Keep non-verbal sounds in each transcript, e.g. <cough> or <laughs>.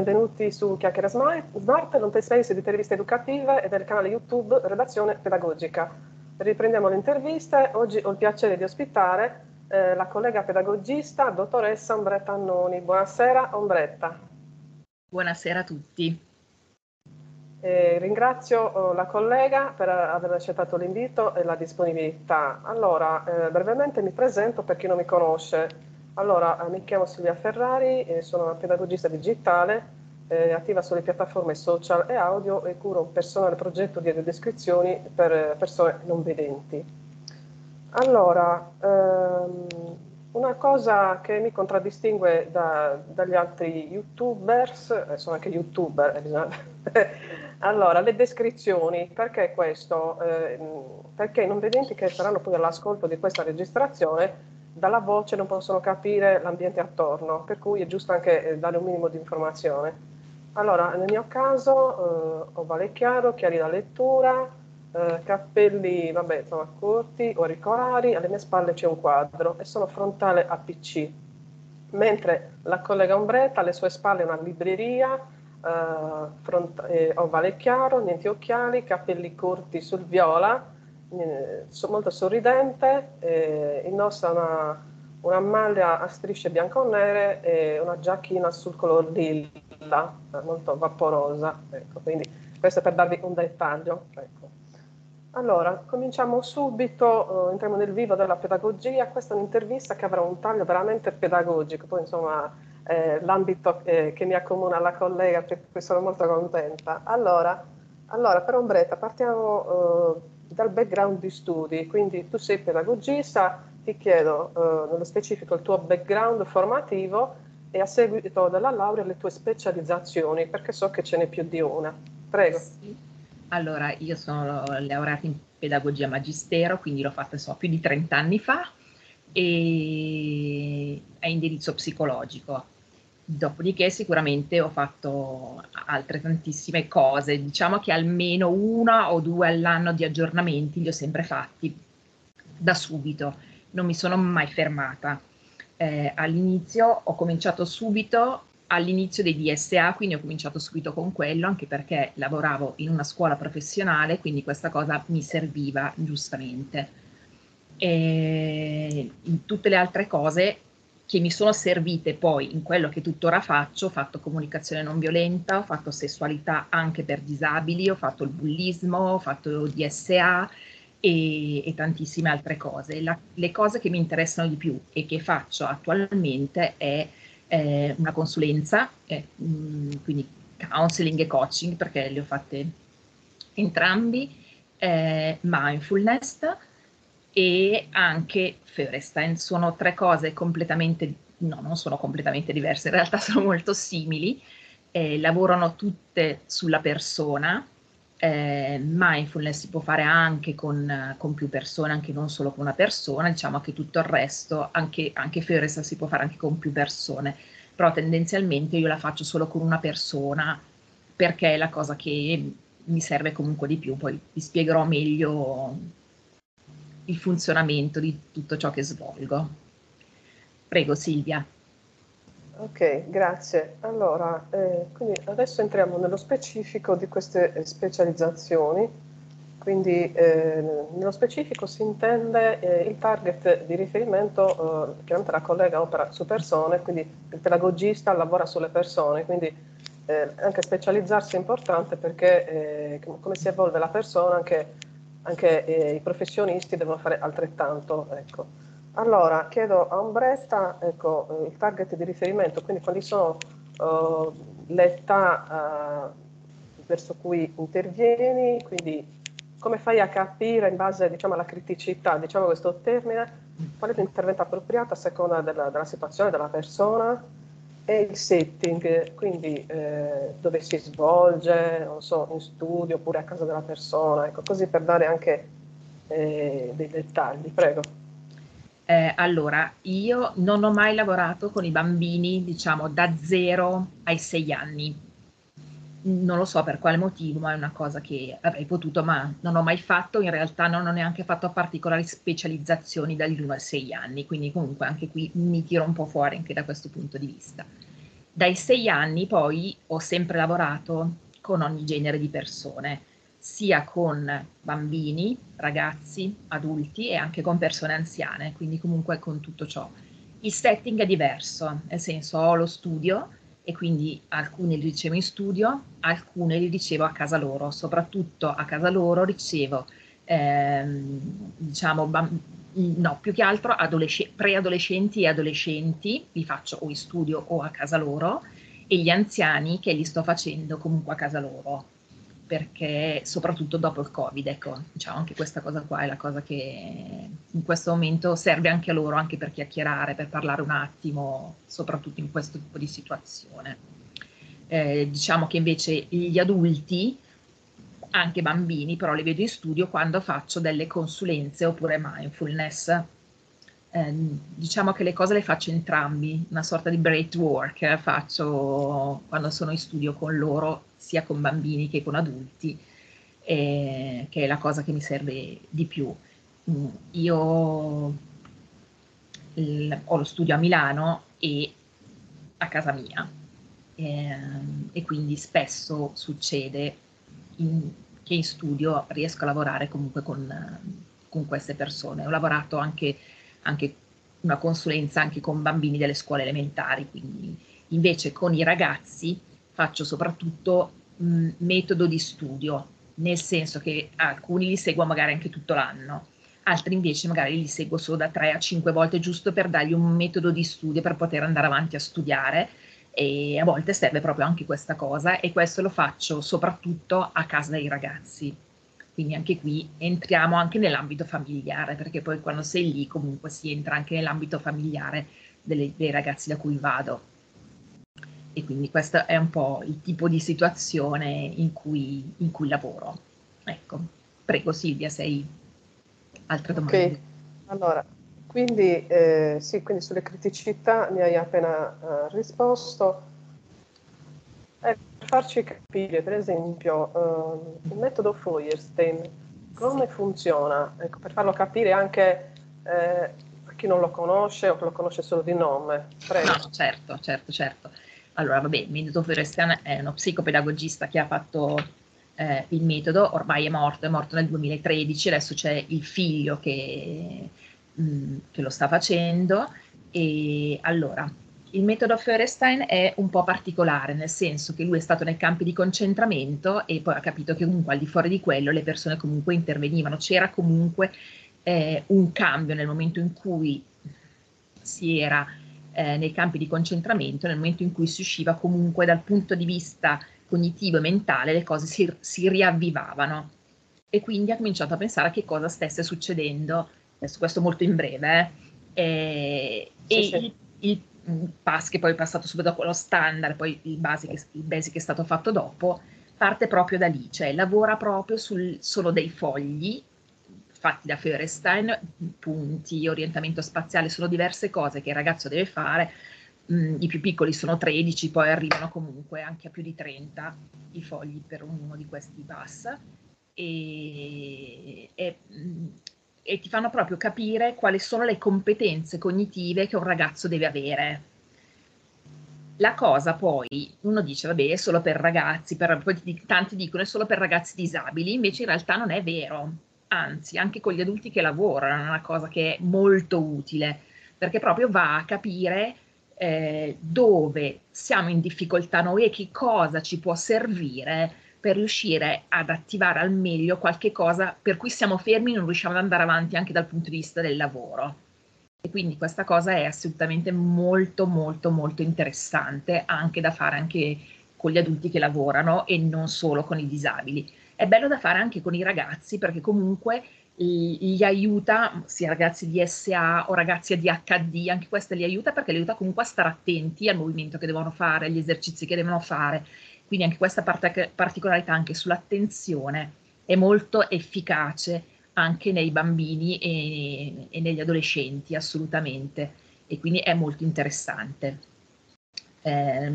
benvenuti su Chiacchiere Smart, l'open space di interviste educative e del canale YouTube Redazione Pedagogica. Riprendiamo le interviste. Oggi ho il piacere di ospitare eh, la collega pedagogista, dottoressa Ombretta Annoni. Buonasera Ombretta. Buonasera a tutti. Eh, ringrazio oh, la collega per aver accettato l'invito e la disponibilità. Allora, eh, brevemente mi presento per chi non mi conosce. Allora, eh, mi chiamo Silvia Ferrari, eh, sono una pedagogista digitale, eh, attiva sulle piattaforme social e audio e curo un personale progetto di audiodescrizioni per persone non vedenti. Allora, ehm, una cosa che mi contraddistingue da, dagli altri youtubers, eh, sono anche youtuber, <laughs> allora, le descrizioni, perché questo? Eh, perché i non vedenti che saranno poi all'ascolto di questa registrazione dalla voce non possono capire l'ambiente attorno, per cui è giusto anche eh, dare un minimo di informazione. Allora, nel mio caso eh, ovale chiaro, chiari da lettura, eh, cappelli, vabbè, insomma, corti, auricolari, alle mie spalle c'è un quadro e sono frontale a PC. Mentre la collega Ombretta alle sue spalle una libreria, eh, front- eh, ovale chiaro, niente occhiali, capelli corti sul viola, eh, molto sorridente, eh, indossa una, una, maglia a strisce bianco-nere e una giacchina sul color lilla, molto vaporosa. Ecco, quindi questo è per darvi un dettaglio. Ecco. Allora, cominciamo subito, eh, entriamo nel vivo della pedagogia. Questa è un'intervista che avrà un taglio veramente pedagogico, poi insomma eh, l'ambito eh, che mi accomuna alla collega, per cui sono molto contenta. Allora, allora per Ombretta partiamo eh, dal background di studi, quindi tu sei pedagogista, ti chiedo eh, nello specifico il tuo background formativo e a seguito della laurea le tue specializzazioni, perché so che ce n'è più di una. Prego. Sì. Allora, io sono laureata in pedagogia magistero, quindi l'ho fatta so, più di 30 anni fa e a indirizzo psicologico. Dopodiché sicuramente ho fatto altre tantissime cose, diciamo che almeno una o due all'anno di aggiornamenti li ho sempre fatti da subito, non mi sono mai fermata. Eh, all'inizio ho cominciato subito all'inizio dei DSA, quindi ho cominciato subito con quello, anche perché lavoravo in una scuola professionale, quindi questa cosa mi serviva giustamente. E in tutte le altre cose che mi sono servite poi in quello che tuttora faccio, ho fatto comunicazione non violenta, ho fatto sessualità anche per disabili, ho fatto il bullismo, ho fatto DSA e, e tantissime altre cose. La, le cose che mi interessano di più e che faccio attualmente è eh, una consulenza, eh, mh, quindi counseling e coaching perché le ho fatte entrambi, eh, mindfulness, e anche Feuerstein. Sono tre cose completamente, no, non sono completamente diverse, in realtà <laughs> sono molto simili, eh, lavorano tutte sulla persona. Eh, mindfulness si può fare anche con, con, più persone, anche non solo con una persona, diciamo che tutto il resto, anche, anche Feuerstein si può fare anche con più persone, però tendenzialmente io la faccio solo con una persona perché è la cosa che mi serve comunque di più, poi vi spiegherò meglio il funzionamento di tutto ciò che svolgo. Prego Silvia. Ok, grazie. Allora, eh, quindi adesso entriamo nello specifico di queste eh, specializzazioni. Quindi eh, nello specifico si intende eh, il target di riferimento, eh, chiaramente la collega opera su persone, quindi il pedagogista lavora sulle persone, quindi eh, anche specializzarsi è importante perché come si evolve la persona anche anche eh, i professionisti devono fare altrettanto. Ecco. Allora, chiedo a Ombretta ecco, il target di riferimento, quindi quali sono uh, le età uh, verso cui intervieni, quindi come fai a capire in base diciamo, alla criticità, diciamo questo termine, qual è l'intervento appropriato a seconda della, della situazione della persona e il setting, quindi eh, dove si svolge, non so, in studio oppure a casa della persona, ecco, così per dare anche eh, dei dettagli, prego. Eh, allora, io non ho mai lavorato con i bambini, diciamo, da zero ai sei anni non lo so per quale motivo, ma è una cosa che avrei potuto, ma non ho mai fatto. In realtà non ho neanche fatto particolari specializzazioni dagli 1 ai 6 anni, quindi comunque anche qui mi tiro un po' fuori anche da questo punto di vista. Dai sei anni poi ho sempre lavorato con ogni genere di persone, sia con bambini, ragazzi, adulti e anche con persone anziane, quindi comunque con tutto ciò. Il setting è diverso, nel senso ho lo studio e quindi alcuni li ricevo in studio, alcuni li ricevo a casa loro, soprattutto a casa loro ricevo ehm, diciamo no, più che altro adolesc- preadolescenti e adolescenti, li faccio o in studio o a casa loro, e gli anziani che li sto facendo comunque a casa loro, perché soprattutto dopo il Covid, ecco, diciamo anche questa cosa qua è la cosa che in questo momento serve anche a loro, anche per chiacchierare, per parlare un attimo, soprattutto in questo tipo di situazione. Eh, diciamo che invece gli adulti anche bambini, però li vedo in studio quando faccio delle consulenze oppure mindfulness. Eh, diciamo che le cose le faccio entrambi, una sorta di break work eh, faccio quando sono in studio con loro, sia con bambini che con adulti, eh, che è la cosa che mi serve di più. Mm, io il, ho lo studio a Milano e a casa mia ehm, e quindi spesso succede in, che in studio riesco a lavorare comunque con, con queste persone. Ho lavorato anche, anche, una consulenza anche con bambini delle scuole elementari, quindi invece con i ragazzi faccio soprattutto mh, metodo di studio, nel senso che alcuni li seguo magari anche tutto l'anno, altri invece magari li seguo solo da 3 a 5 volte giusto per dargli un metodo di studio per poter andare avanti a studiare e a volte serve proprio anche questa cosa e questo lo faccio soprattutto a casa dei ragazzi. Quindi anche qui entriamo anche nell'ambito familiare, perché poi quando sei lì comunque si entra anche nell'ambito familiare delle, dei ragazzi da cui vado. E quindi questo è un po' il tipo di situazione in cui, in cui lavoro. Ecco, prego Silvia, sei altre domande. Ok, allora quindi, eh, sì, quindi sulle criticità mi hai appena eh, risposto. Farci capire, per esempio, eh, il metodo Feuerstein, come funziona? Ecco, per farlo capire anche eh, a chi non lo conosce o che lo conosce solo di nome. Prego. No, certo, certo, certo. Allora, vabbè, il metodo Feuerstein è uno psicopedagogista che ha fatto eh, il metodo, ormai è morto, è morto nel 2013, adesso c'è il figlio che Mm, che lo sta facendo e allora il metodo Feuerstein è un po' particolare, nel senso che lui è stato nei campi di concentramento e poi ha capito che comunque al di fuori di quello le persone comunque intervenivano, c'era comunque eh, un cambio nel momento in cui si era eh, nei campi di concentramento, nel momento in cui si usciva comunque dal punto di vista cognitivo e mentale le cose si, si riavvivavano. E quindi ha cominciato a pensare a che cosa stesse succedendo. Adesso questo molto in breve, eh, sì, e sì. il, il pass che poi è passato subito a quello standard, poi il basic, il basic è stato fatto dopo, parte proprio da lì, cioè lavora proprio sul solo dei fogli fatti da Feuerstein, punti, orientamento spaziale, sono diverse cose che il ragazzo deve fare, mm, i più piccoli sono 13, poi arrivano comunque anche a più di 30 i fogli per ognuno di questi pass. E, e mm, e ti fanno proprio capire quali sono le competenze cognitive che un ragazzo deve avere. La cosa poi, uno dice, vabbè, è solo per ragazzi, per, poi tanti dicono è solo per ragazzi disabili, invece in realtà non è vero, anzi, anche con gli adulti che lavorano è una cosa che è molto utile, perché proprio va a capire eh, dove siamo in difficoltà noi e che cosa ci può servire per riuscire ad attivare al meglio qualche cosa per cui siamo fermi e non riusciamo ad andare avanti anche dal punto di vista del lavoro. E quindi questa cosa è assolutamente molto molto molto interessante anche da fare anche con gli adulti che lavorano e non solo con i disabili. È bello da fare anche con i ragazzi perché comunque gli aiuta, sia ragazzi di SA o ragazzi di HD, anche questo li aiuta perché li aiuta comunque a stare attenti al movimento che devono fare, agli esercizi che devono fare quindi anche questa part- particolarità anche sull'attenzione è molto efficace anche nei bambini e, e, negli adolescenti, assolutamente, e quindi è molto interessante. Eh,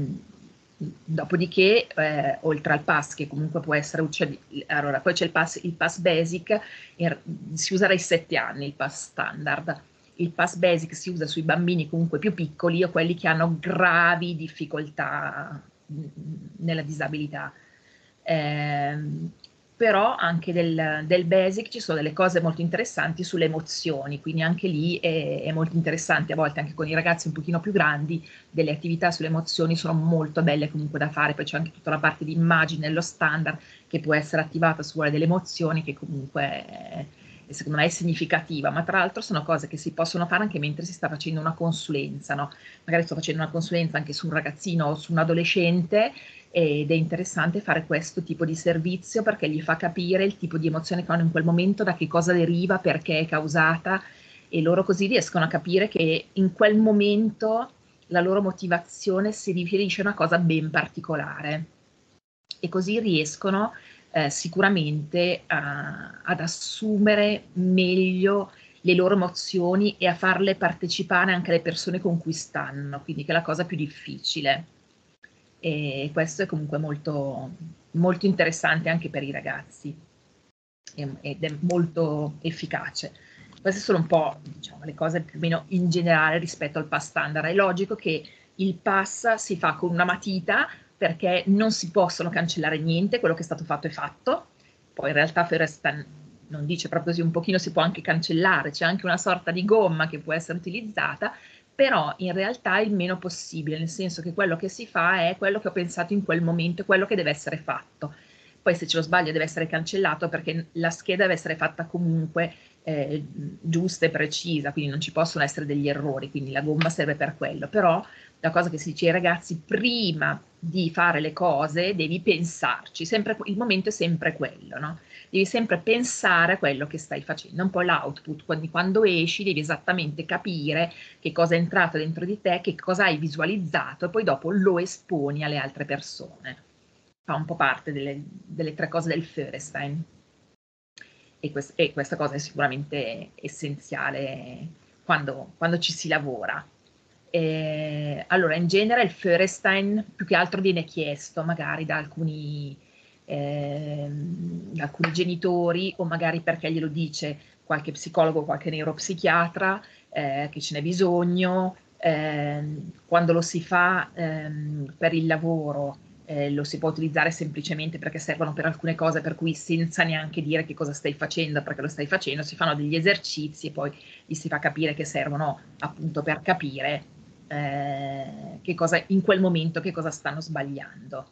dopodiché, eh, oltre al pass, che comunque può essere, cioè, allora, poi c'è il pass, il pass basic, er, si usa dai sette anni il pass standard, il pass basic si usa sui bambini comunque più piccoli o quelli che hanno gravi difficoltà nella disabilità. Eh, però anche del, del, basic ci sono delle cose molto interessanti sulle emozioni, quindi anche lì è, è, molto interessante, a volte anche con i ragazzi un pochino più grandi, delle attività sulle emozioni sono molto belle comunque da fare, poi c'è anche tutta la parte di immagine, lo standard che può essere attivata su delle emozioni che comunque... È, secondo me è significativa, ma tra l'altro sono cose che si possono fare anche mentre si sta facendo una consulenza, no? Magari sto facendo una consulenza anche su un ragazzino o su un adolescente ed è interessante fare questo tipo di servizio perché gli fa capire il tipo di emozione che hanno in quel momento, da che cosa deriva, perché è causata e loro così riescono a capire che in quel momento la loro motivazione si riferisce a una cosa ben particolare e così riescono eh, sicuramente a, ad assumere meglio le loro emozioni e a farle partecipare anche le persone con cui stanno, quindi che è la cosa più difficile e questo è comunque molto, molto interessante anche per i ragazzi ed è molto efficace. Queste sono un po' diciamo, le cose più o meno in generale rispetto al pass standard. È logico che il pass si fa con una matita perché non si possono cancellare niente, quello che è stato fatto è fatto. Poi in realtà Ferestan non dice proprio così, un pochino si può anche cancellare, c'è anche una sorta di gomma che può essere utilizzata, però in realtà il meno possibile, nel senso che quello che si fa è quello che ho pensato in quel momento, quello che deve essere fatto. Poi se ce lo sbaglio deve essere cancellato perché la scheda deve essere fatta comunque eh, giusta e precisa, quindi non ci possono essere degli errori, quindi la gomma serve per quello. Però la cosa che si dice ai ragazzi, prima di fare le cose devi pensarci, sempre, il momento è sempre quello, no? devi sempre pensare a quello che stai facendo, un po' l'output, quindi quando esci devi esattamente capire che cosa è entrato dentro di te, che cosa hai visualizzato e poi dopo lo esponi alle altre persone. Fa un po' parte delle, delle tre cose del Feuerstein. E, quest, e, questa cosa è sicuramente essenziale quando, quando ci si lavora. E, allora, in genere il Feuerstein più che altro viene chiesto magari da alcuni eh, alcuni genitori o magari perché glielo dice qualche psicologo, qualche neuropsichiatra eh, che ce n'è bisogno, eh, quando lo si fa ehm, per il lavoro eh, lo si può utilizzare semplicemente perché servono per alcune cose, per cui senza neanche dire che cosa stai facendo, perché lo stai facendo, si fanno degli esercizi e poi gli si fa capire che servono appunto per capire eh, che cosa in quel momento che cosa stanno sbagliando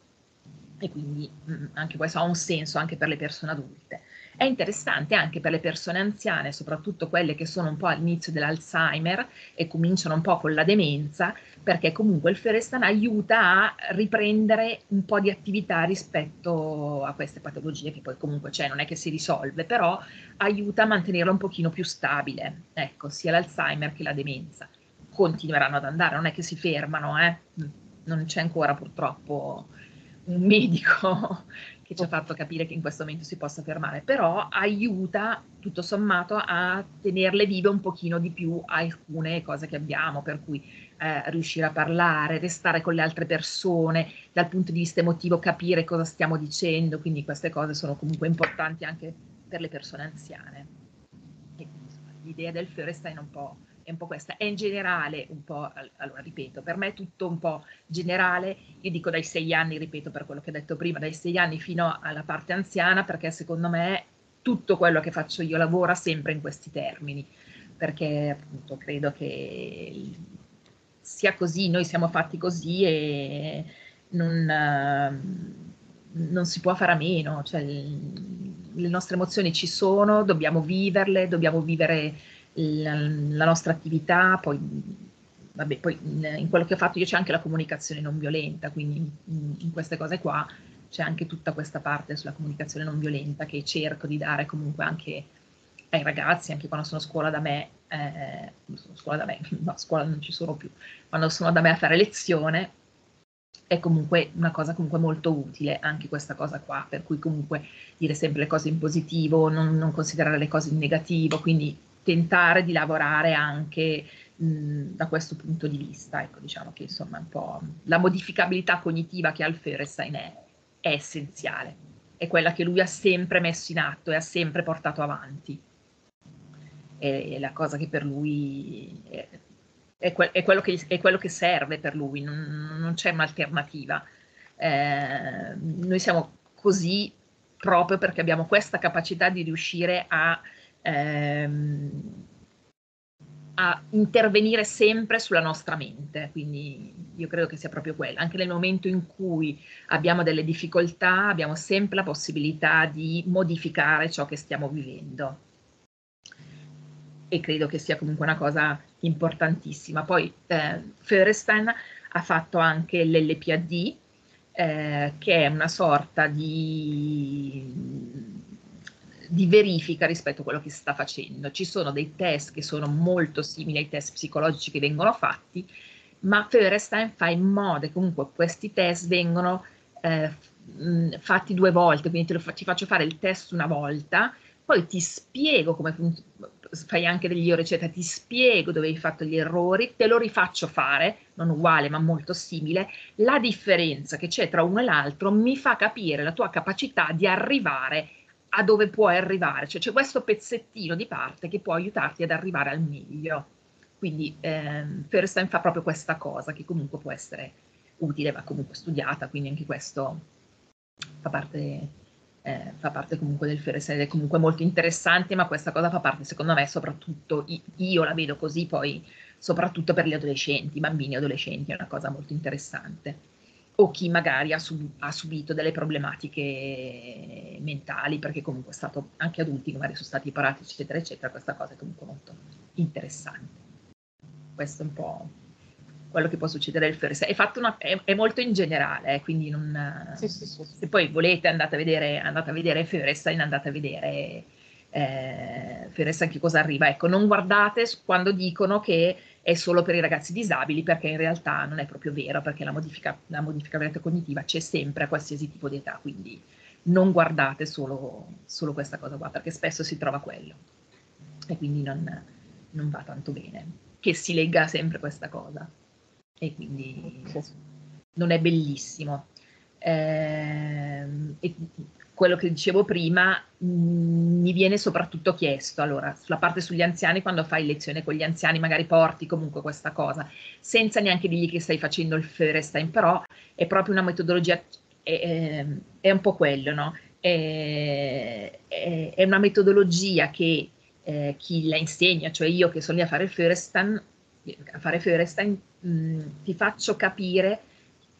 e quindi mh, mm, anche questo ha un senso anche per le persone adulte. È interessante anche per le persone anziane, soprattutto quelle che sono un po' all'inizio dell'Alzheimer e cominciano un po' con la demenza, perché comunque il Ferestan aiuta a riprendere un po' di attività rispetto a queste patologie che poi comunque c'è, non è che si risolve, però aiuta a mantenerla un pochino più stabile, ecco, sia l'Alzheimer che la demenza. Continueranno ad andare, non è che si fermano, eh? non c'è ancora purtroppo un medico <laughs> che ci ha fatto capire che in questo momento si possa fermare, però aiuta tutto sommato a tenerle vive un pochino di più alcune cose che abbiamo, per cui eh, riuscire a parlare, restare con le altre persone, dal punto di vista emotivo capire cosa stiamo dicendo, quindi queste cose sono comunque importanti anche per le persone anziane. E, insomma, l'idea del Feuerstein è un po' è un po' questa, è in generale un po', allora ripeto, per me è tutto un po' generale, io dico dai sei anni, ripeto per quello che ho detto prima, dai sei anni fino alla parte anziana, perché secondo me tutto quello che faccio io lavora sempre in questi termini, perché appunto credo che sia così, noi siamo fatti così e non, non si può fare a meno, cioè le nostre emozioni ci sono, dobbiamo viverle, dobbiamo vivere la, la nostra attività, poi, vabbè, poi in, in, quello che ho fatto io c'è anche la comunicazione non violenta, quindi in, in queste cose qua c'è anche tutta questa parte sulla comunicazione non violenta che cerco di dare comunque anche ai ragazzi, anche quando sono a scuola da me, eh, sono a scuola da me, <laughs> no, a scuola non ci sono più, quando sono da me a fare lezione, è comunque una cosa comunque molto utile anche questa cosa qua, per cui comunque dire sempre le cose in positivo, non, non considerare le cose in negativo, quindi tentare di lavorare anche da questo punto di vista. Ecco, diciamo che insomma un po' la modificabilità cognitiva che ha è, è essenziale, è quella che lui ha sempre messo in atto e ha sempre portato avanti. è, la cosa che per lui è, è, que- è, quello, che, è quello, che, serve per lui, non, non c'è un'alternativa. Eh, noi siamo così proprio perché abbiamo questa capacità di riuscire a, ehm, a intervenire sempre sulla nostra mente, quindi io credo che sia proprio quello, anche nel momento in cui abbiamo delle difficoltà abbiamo sempre la possibilità di modificare ciò che stiamo vivendo. E credo che sia comunque una cosa importantissima. Poi eh, Feuerstein ha fatto anche l'LPAD, eh, che è una sorta di, di, verifica rispetto a quello che si sta facendo. Ci sono dei test che sono molto simili ai test psicologici che vengono fatti, ma Feuerstein fa in modo che comunque questi test vengono eh, fatti due volte, quindi te lo, ti faccio fare il test una volta, poi ti spiego come fai anche degli ore, eccetera, ti spiego dove hai fatto gli errori, te lo rifaccio fare, non uguale ma molto simile, la differenza che c'è tra uno e l'altro mi fa capire la tua capacità di arrivare a dove puoi arrivare, cioè c'è questo pezzettino di parte che può aiutarti ad arrivare al meglio. Quindi ehm, Feuerstein fa proprio questa cosa che comunque può essere utile, va comunque studiata, quindi anche questo fa parte eh, fa parte comunque del Fioresel, è comunque molto interessante, ma questa cosa fa parte secondo me soprattutto, io la vedo così poi, soprattutto per gli adolescenti, bambini e adolescenti, è una cosa molto interessante. O chi magari ha, sub- ha subito delle problematiche mentali, perché comunque è stato anche adulti che magari sono stati paratici, eccetera, eccetera, questa cosa è comunque molto interessante. Questo è un po' quello che può succedere al Fiore. È, una, è, è, molto in generale, eh, quindi non, sì, sì, sì. se poi volete andate a vedere, andate a vedere Fiorestein, andate a vedere eh, Fiorestein che cosa arriva. Ecco, non guardate quando dicono che è solo per i ragazzi disabili, perché in realtà non è proprio vero, perché la modifica, la modifica cognitiva c'è sempre a qualsiasi tipo di età, quindi non guardate solo, solo questa cosa qua, perché spesso si trova quello. E quindi non, non va tanto bene che si legga sempre questa cosa. E quindi non è bellissimo. Eh, e quello che dicevo prima mm, mi viene soprattutto chiesto, allora, sulla parte sugli anziani, quando fai lezione con gli anziani, magari porti comunque questa cosa, senza neanche dirgli che stai facendo il Feuerstein, però è proprio una metodologia, è, è un po' quello, no? È, è, è una metodologia che eh, chi la insegna, cioè io che sono lì a fare il Feuerstein, a fare Feuerstein mh, mm, ti faccio capire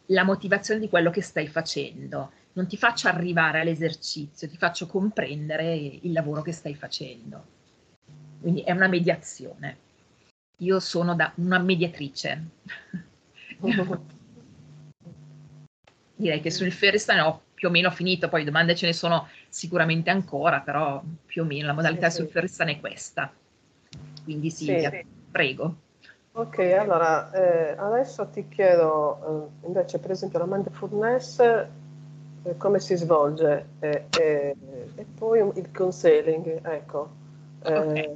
la motivazione di quello che stai facendo, non ti faccio arrivare all'esercizio, ti faccio comprendere il lavoro che stai facendo. Quindi è una mediazione. Io sono da una mediatrice. <laughs> Direi che sul Feuerstein ho più o meno finito, poi domande ce ne sono sicuramente ancora, però più o meno la modalità sì, sul sì. Feuerstein è questa. Quindi Silvia, sì. prego. Ok, allora eh, adesso ti chiedo eh, invece per esempio la mindfulness eh, come si svolge e poi il counseling, ecco, eh, okay.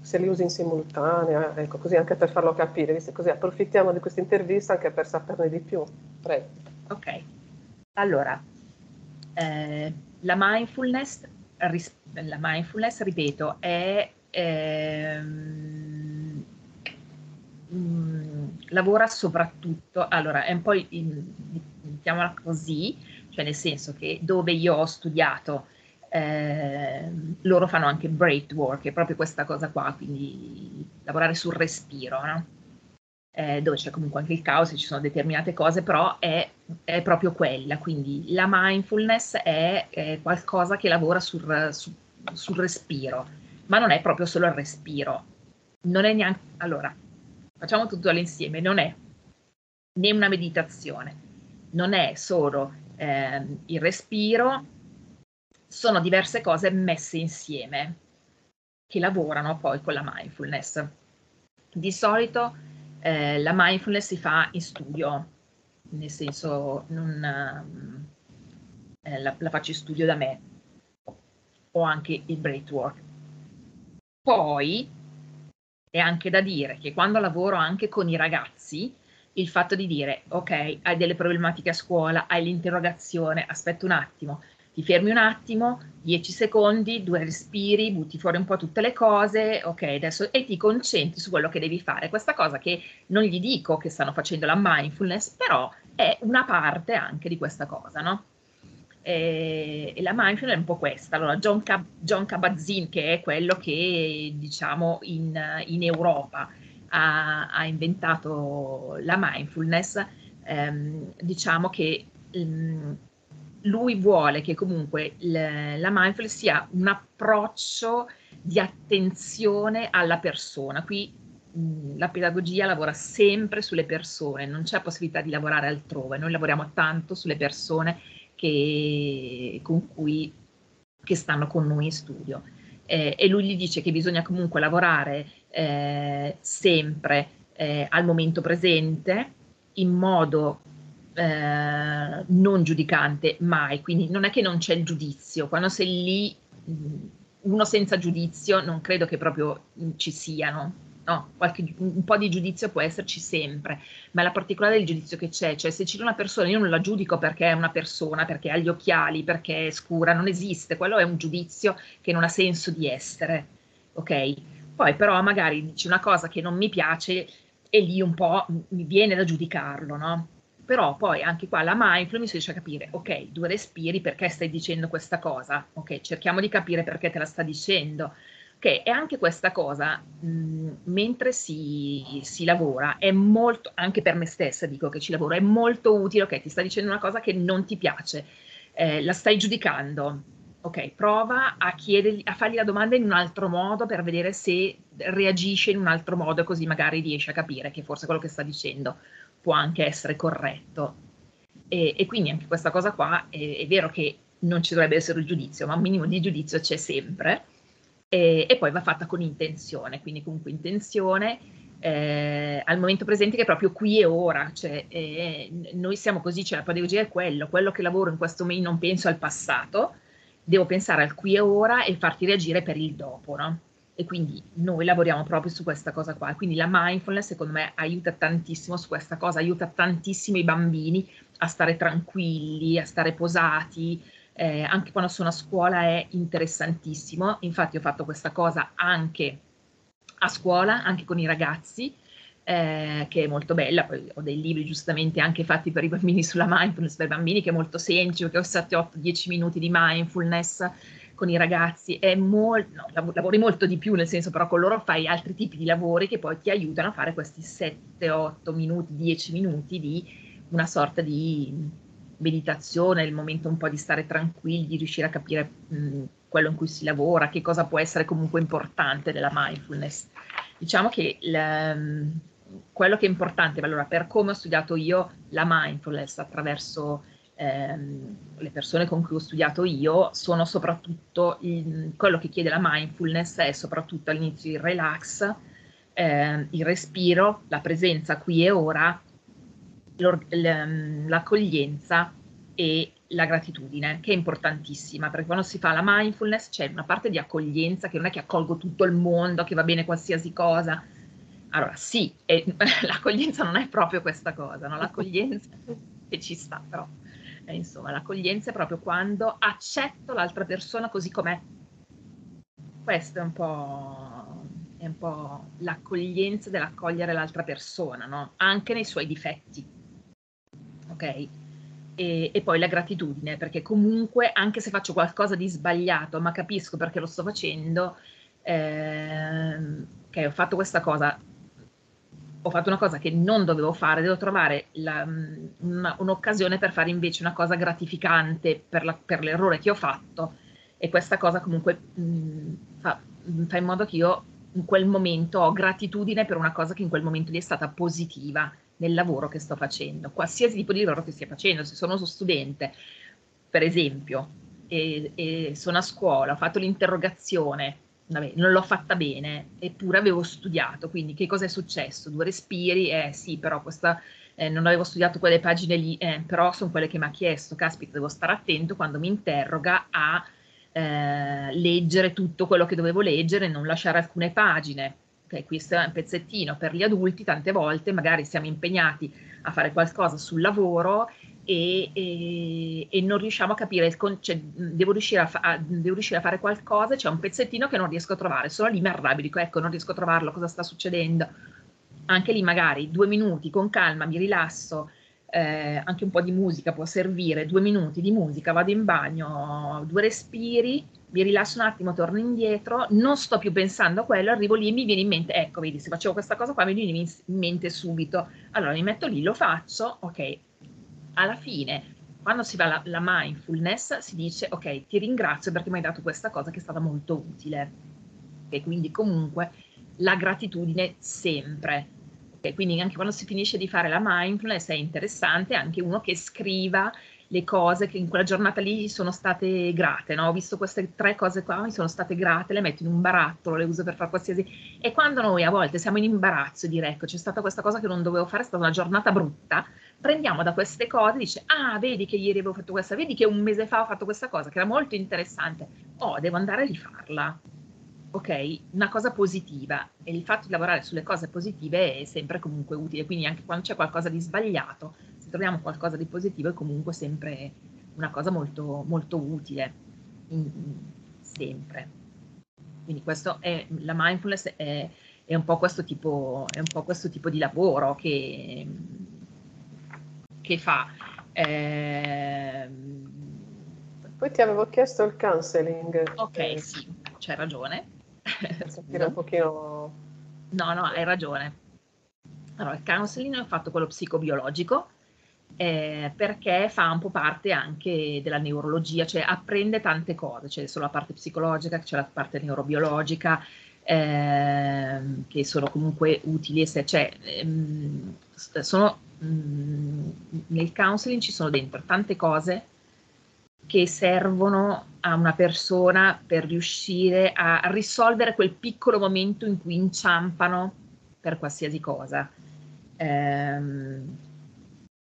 se li usi in simultanea, ecco, così anche per farlo capire, visto così approfittiamo di questa intervista anche per saperne di più. Prego. Ok, allora eh, la mindfulness, la mindfulness, ripeto, è... Ehm, mh, mm, lavora soprattutto, allora è un po', mettiamola così, cioè nel senso che dove io ho studiato, eh, loro fanno anche breathwork, è proprio questa cosa qua, quindi lavorare sul respiro, no? eh, dove c'è comunque anche il caos, ci sono determinate cose, però è, è proprio quella, quindi la mindfulness è, è qualcosa che lavora sul, su, sul respiro, ma non è proprio solo il respiro, non è neanche, allora, facciamo tutto all'insieme, non è né una meditazione, non è solo eh, il respiro, sono diverse cose messe insieme che lavorano poi con la mindfulness. Di solito eh, la mindfulness si fa in studio, nel senso non, eh, la, la faccio in studio da me, o anche il breathwork. Poi è anche da dire che quando lavoro anche con i ragazzi, il fatto di dire, ok, hai delle problematiche a scuola, hai l'interrogazione, aspetta un attimo, ti fermi un attimo, 10 secondi, due respiri, butti fuori un po' tutte le cose, ok, adesso e ti concentri su quello che devi fare. Questa cosa che non gli dico che stanno facendo la mindfulness, però è una parte anche di questa cosa, no? E la mindfulness è un po' questa. Allora, John, Cab- John Kabat-Zinn, che è quello che diciamo in, in Europa ha, ha, inventato la mindfulness, ehm, diciamo che ehm, lui vuole che comunque l- la mindfulness sia un approccio di attenzione alla persona. Qui mh, la pedagogia lavora sempre sulle persone, non c'è possibilità di lavorare altrove, noi lavoriamo tanto sulle persone che, con cui, che stanno con noi in studio. Eh, e lui gli dice che bisogna comunque lavorare eh, sempre eh, al momento presente in modo eh, non giudicante mai, quindi non è che non c'è il giudizio, quando sei lì uno senza giudizio non credo che proprio ci siano. No, qualche, un po' di giudizio può esserci sempre, ma la particolare del giudizio che c'è, cioè se c'è una persona, io non la giudico perché è una persona, perché ha gli occhiali, perché è scura, non esiste, quello è un giudizio che non ha senso di essere, ok? Poi però magari dici una cosa che non mi piace e lì un po' mi viene da giudicarlo, no? però poi anche qua la mindfulness mi riesce a capire, ok, due respiri, perché stai dicendo questa cosa? Ok, cerchiamo di capire perché te la sta dicendo. Ok, e anche questa cosa, mh, mentre si, si, lavora, è molto, anche per me stessa dico che ci lavoro, è molto utile, ok, ti sta dicendo una cosa che non ti piace, eh, la stai giudicando, ok, prova a, chiedergli, a fargli la domanda in un altro modo per vedere se reagisce in un altro modo, così magari riesce a capire che forse quello che sta dicendo può anche essere corretto. E, e quindi anche questa cosa qua è, è, vero che non ci dovrebbe essere il giudizio, ma un minimo di giudizio c'è sempre. E, e poi va fatta con intenzione, quindi comunque intenzione eh, al momento presente che è proprio qui e ora, cioè eh, noi siamo così, cioè la pedagogia è quello, quello che lavoro in questo momento non penso al passato, devo pensare al qui e ora e farti reagire per il dopo, no? e quindi noi lavoriamo proprio su questa cosa qua. Quindi la mindfulness secondo me aiuta tantissimo su questa cosa, aiuta tantissimo i bambini a stare tranquilli, a stare posati, eh, anche quando sono a scuola è interessantissimo. Infatti ho fatto questa cosa anche a scuola, anche con i ragazzi, eh, che è molto bella. Poi ho dei libri giustamente anche fatti per i bambini sulla mindfulness, per bambini che è molto semplice, perché ho 7, 8, 10 minuti di mindfulness con i ragazzi è molto, no, lavori molto di più, nel senso però con loro fai altri tipi di lavori che poi ti aiutano a fare questi 7, 8 minuti, 10 minuti di una sorta di meditazione, il momento un po' di stare tranquilli, di riuscire a capire mh, quello in cui si lavora, che cosa può essere comunque importante della mindfulness. Diciamo che la, quello che è importante, allora, per come ho studiato io la mindfulness attraverso ehm, le persone con cui ho studiato io sono soprattutto il, quello che chiede la mindfulness è soprattutto all'inizio il relax, eh, il respiro, la presenza qui e ora, l'accoglienza e la gratitudine, che è importantissima, perché quando si fa la mindfulness c'è una parte di accoglienza che non è che accolgo tutto il mondo, che va bene qualsiasi cosa. Allora, sì, e, <laughs> l'accoglienza non è proprio questa cosa, no? l'accoglienza che ci sta, però eh, insomma, l'accoglienza è proprio quando accetto l'altra persona così com'è. Questo è un po', è un po l'accoglienza dell'accogliere l'altra persona, no? Anche nei suoi difetti. Ok? E, e, poi la gratitudine, perché comunque anche se faccio qualcosa di sbagliato, ma capisco perché lo sto facendo, eh, ok, ho fatto questa cosa, ho fatto una cosa che non dovevo fare, devo trovare la, una, un'occasione per fare invece una cosa gratificante per, la, per, l'errore che ho fatto. E questa cosa comunque mh, fa, fa, in modo che io in quel momento ho gratitudine per una cosa che in quel momento lì è stata positiva nel lavoro che sto facendo, qualsiasi tipo di lavoro che stia facendo, se sono studente, per esempio, e, e sono a scuola, ho fatto l'interrogazione, vabbè, non l'ho fatta bene, eppure avevo studiato, quindi che cosa è successo? Due respiri, eh sì, però questa, eh, non avevo studiato quelle pagine lì, eh, però sono quelle che mi ha chiesto, caspita, devo stare attento quando mi interroga a eh, leggere tutto quello che dovevo leggere e non lasciare alcune pagine. Ok, questo è un pezzettino per gli adulti, tante volte magari siamo impegnati a fare qualcosa sul lavoro e, e, e, non riusciamo a capire, con- cioè, devo, riuscire a fa- a, devo, riuscire a fare qualcosa, c'è un pezzettino che non riesco a trovare, sono lì mi arrabbio, dico ecco non riesco a trovarlo, cosa sta succedendo? Anche lì magari due minuti con calma, mi rilasso, eh, anche un po' di musica può servire, due minuti di musica, vado in bagno, due respiri, mi rilasso un attimo, torno indietro, non sto più pensando a quello, arrivo lì e mi viene in mente, ecco vedi se facevo questa cosa qua mi viene in mente subito, allora mi metto lì, lo faccio, ok, alla fine, quando si va alla, alla mindfulness, si dice ok, ti ringrazio perché mi hai dato questa cosa che è stata molto utile. E quindi comunque la gratitudine sempre. Okay, quindi anche quando si finisce di fare la mindfulness è interessante anche uno che scriva le cose che in quella giornata lì sono state grate, no? Ho visto queste tre cose qua, mi sono state grate, le metto in un barattolo, le uso per fare qualsiasi... E quando noi a volte siamo in imbarazzo e dire, ecco, c'è stata questa cosa che non dovevo fare, è stata una giornata brutta, prendiamo da queste cose dice, ah, vedi che ieri avevo fatto questa, vedi che un mese fa ho fatto questa cosa, che era molto interessante. Oh, devo andare a rifarla. Ok, una cosa positiva e il fatto di lavorare sulle cose positive è sempre comunque utile, quindi anche quando c'è qualcosa di sbagliato, se troviamo qualcosa di positivo è comunque sempre una cosa molto, molto utile, in, sempre. Quindi questo è, la mindfulness è, è, un po questo tipo, è un po' questo tipo di lavoro che, che fa. Eh, Poi ti avevo chiesto il counseling. Ok, eh, sì, c'hai ragione. Sapere un pochino... No, no, hai ragione. Allora, il counseling è fatto quello psicobiologico, eh, perché fa un po' parte anche della neurologia, cioè apprende tante cose, c'è solo la parte psicologica, c'è la parte neurobiologica, eh, che sono comunque utili, se, cioè, ehm, sono, mm, nel counseling ci sono dentro tante cose che servono a una persona per riuscire a risolvere quel piccolo momento in cui inciampano per qualsiasi cosa. Eh,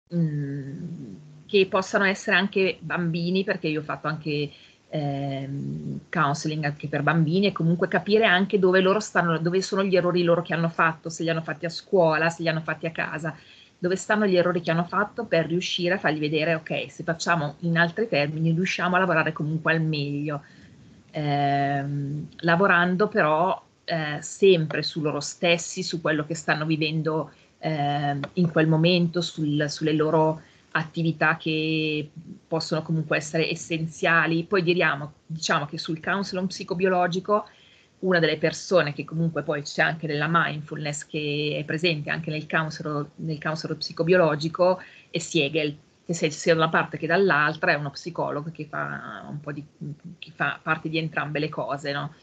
mh, che possano essere anche bambini, perché io ho fatto anche eh, counseling anche per bambini e comunque capire anche dove loro stanno, dove sono gli errori loro che hanno fatto, se li hanno fatti a scuola, se li hanno fatti a casa, dove stanno gli errori che hanno fatto per riuscire a fargli vedere, ok, se facciamo in altri termini, riusciamo a lavorare comunque al meglio, eh, lavorando però eh, sempre su loro stessi, su quello che stanno vivendo eh, in quel momento, sul, sulle loro attività che possono comunque essere essenziali. Poi diriamo, diciamo che sul counselor psicobiologico una delle persone che comunque poi c'è anche nella mindfulness che è presente anche nel counselor, nel counselor psicobiologico è Siegel, che sia da una parte che dall'altra è uno psicologo che fa un po' di che fa parte di entrambe le cose, no?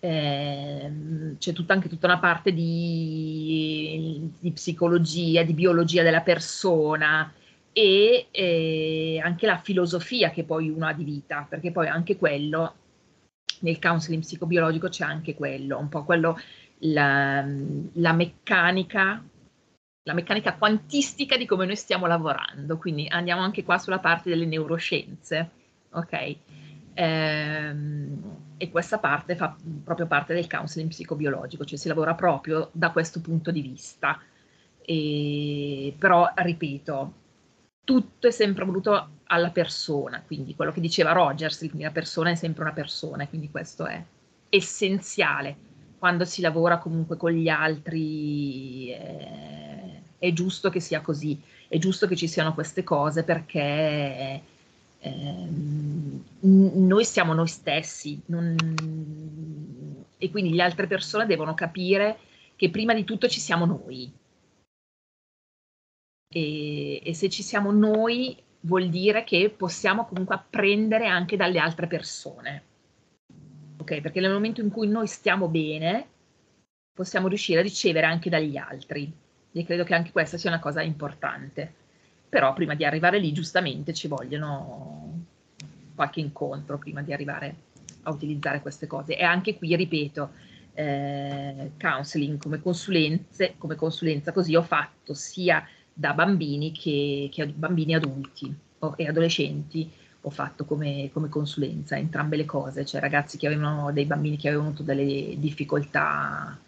eh, c'è tutta, anche tutta una parte di, di, psicologia, di biologia della persona e eh, anche la filosofia che poi uno ha di vita, perché poi anche quello, nel counseling psicobiologico c'è anche quello, un po' quello, la, la meccanica la meccanica quantistica di come noi stiamo lavorando, quindi andiamo anche qua sulla parte delle neuroscienze, ok? Ehm, e questa parte fa proprio parte del counseling psicobiologico, cioè si lavora proprio da questo punto di vista. E, però, ripeto, tutto è sempre voluto alla persona, quindi quello che diceva Rogers, quindi la persona è sempre una persona, quindi questo è essenziale. Quando si lavora comunque con gli altri eh, è giusto che sia così, è giusto che ci siano queste cose perché Ehm, noi siamo noi stessi non, e quindi le altre persone devono capire che prima di tutto ci siamo noi. E, e se ci siamo noi vuol dire che possiamo comunque apprendere anche dalle altre persone. Ok? Perché nel momento in cui noi stiamo bene, possiamo riuscire a ricevere anche dagli altri. E credo che anche questa sia una cosa importante però prima di arrivare lì giustamente ci vogliono qualche incontro prima di arrivare a utilizzare queste cose e anche qui ripeto eh, counseling come consulenze come consulenza così ho fatto sia da bambini che, che bambini adulti e adolescenti ho fatto come, come, consulenza entrambe le cose cioè ragazzi che avevano dei bambini che avevano avuto delle difficoltà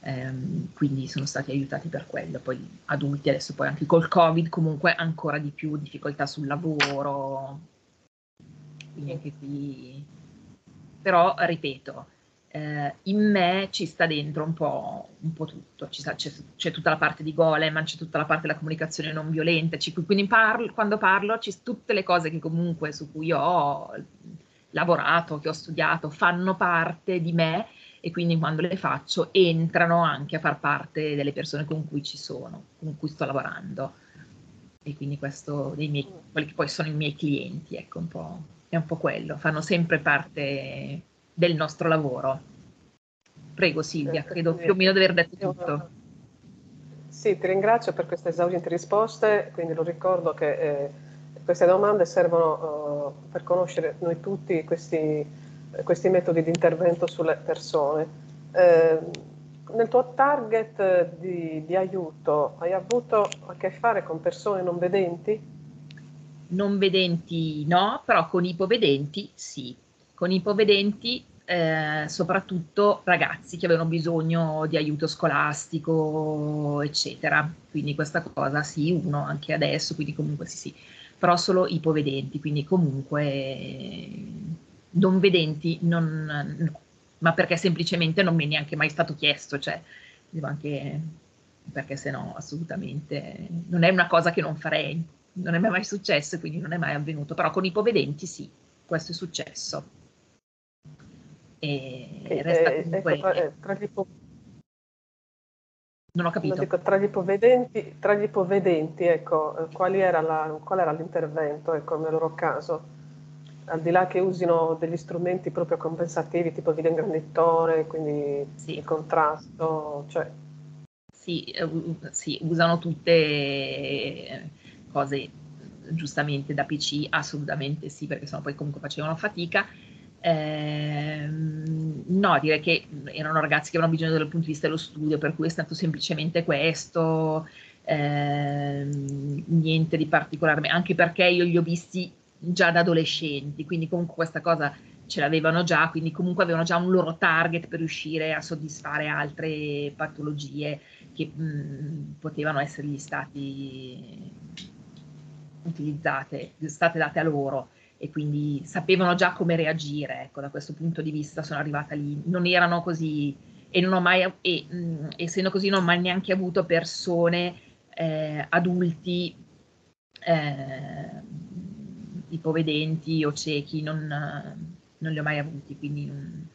eh, ehm, quindi sono stati aiutati per quello. Poi adulti adesso poi anche col Covid comunque ancora di più difficoltà sul lavoro, quindi anche qui... Però ripeto, eh, in me ci sta dentro un po', un po tutto, sta, c'è, c'è, tutta la parte di Goleman, c'è tutta la parte della comunicazione non violenta, quindi parlo, quando parlo ci tutte le cose che comunque su cui ho lavorato, che ho studiato, fanno parte di me e quindi quando le faccio entrano anche a far parte delle persone con cui ci sono, con cui sto lavorando. E quindi questo dei miei, quelli che poi sono i miei clienti, ecco un po', è un po' quello, fanno sempre parte del nostro lavoro. Prego Silvia, credo più o meno di aver detto tutto. Sì, ti ringrazio per queste esaurienti risposte, quindi lo ricordo che eh, queste domande servono uh, per conoscere noi tutti questi, questi, metodi di intervento sulle persone. Eh, nel tuo target di, di, aiuto hai avuto a che fare con persone non vedenti? Non vedenti no, però con ipovedenti sì con ipovedenti eh, soprattutto ragazzi che avevano bisogno di aiuto scolastico, eccetera. Quindi questa cosa sì, uno anche adesso, quindi comunque sì, sì, però solo ipovedenti, quindi comunque non vedenti, non, no, ma perché semplicemente non mi è neanche mai stato chiesto, cioè, devo anche, perché se no assolutamente non è una cosa che non farei, non è mai successo, quindi non è mai avvenuto, però con ipovedenti sì, questo è successo e eh, resta comunque... Ecco, eh, tra gli ipo... Non ho capito. Dico, tra, gli ipovedenti, tra gli ipovedenti, ecco, qual era, la, qual era l'intervento ecco, nel loro caso? Al di là che usino degli strumenti proprio compensativi, tipo video ingranditore, quindi sì. il contrasto, cioè... Sì, uh, sì, usano tutte cose giustamente da PC, assolutamente sì, perché sennò poi comunque facevano fatica eh, no, direi che erano ragazzi che avevano bisogno dal punto di vista dello studio, per cui è stato semplicemente questo, eh, niente di particolare, anche perché io li ho visti già da adolescenti, quindi comunque questa cosa ce l'avevano già, quindi comunque avevano già un loro target per riuscire a soddisfare altre patologie che mh, potevano essergli stati utilizzate, state date a loro e quindi sapevano già come reagire, ecco, da questo punto di vista sono arrivata lì, non erano così e non ho mai, e, mh, essendo così non ho mai neanche avuto persone, eh, adulti, eh, ipovedenti o ciechi, non, non, li ho mai avuti, quindi non,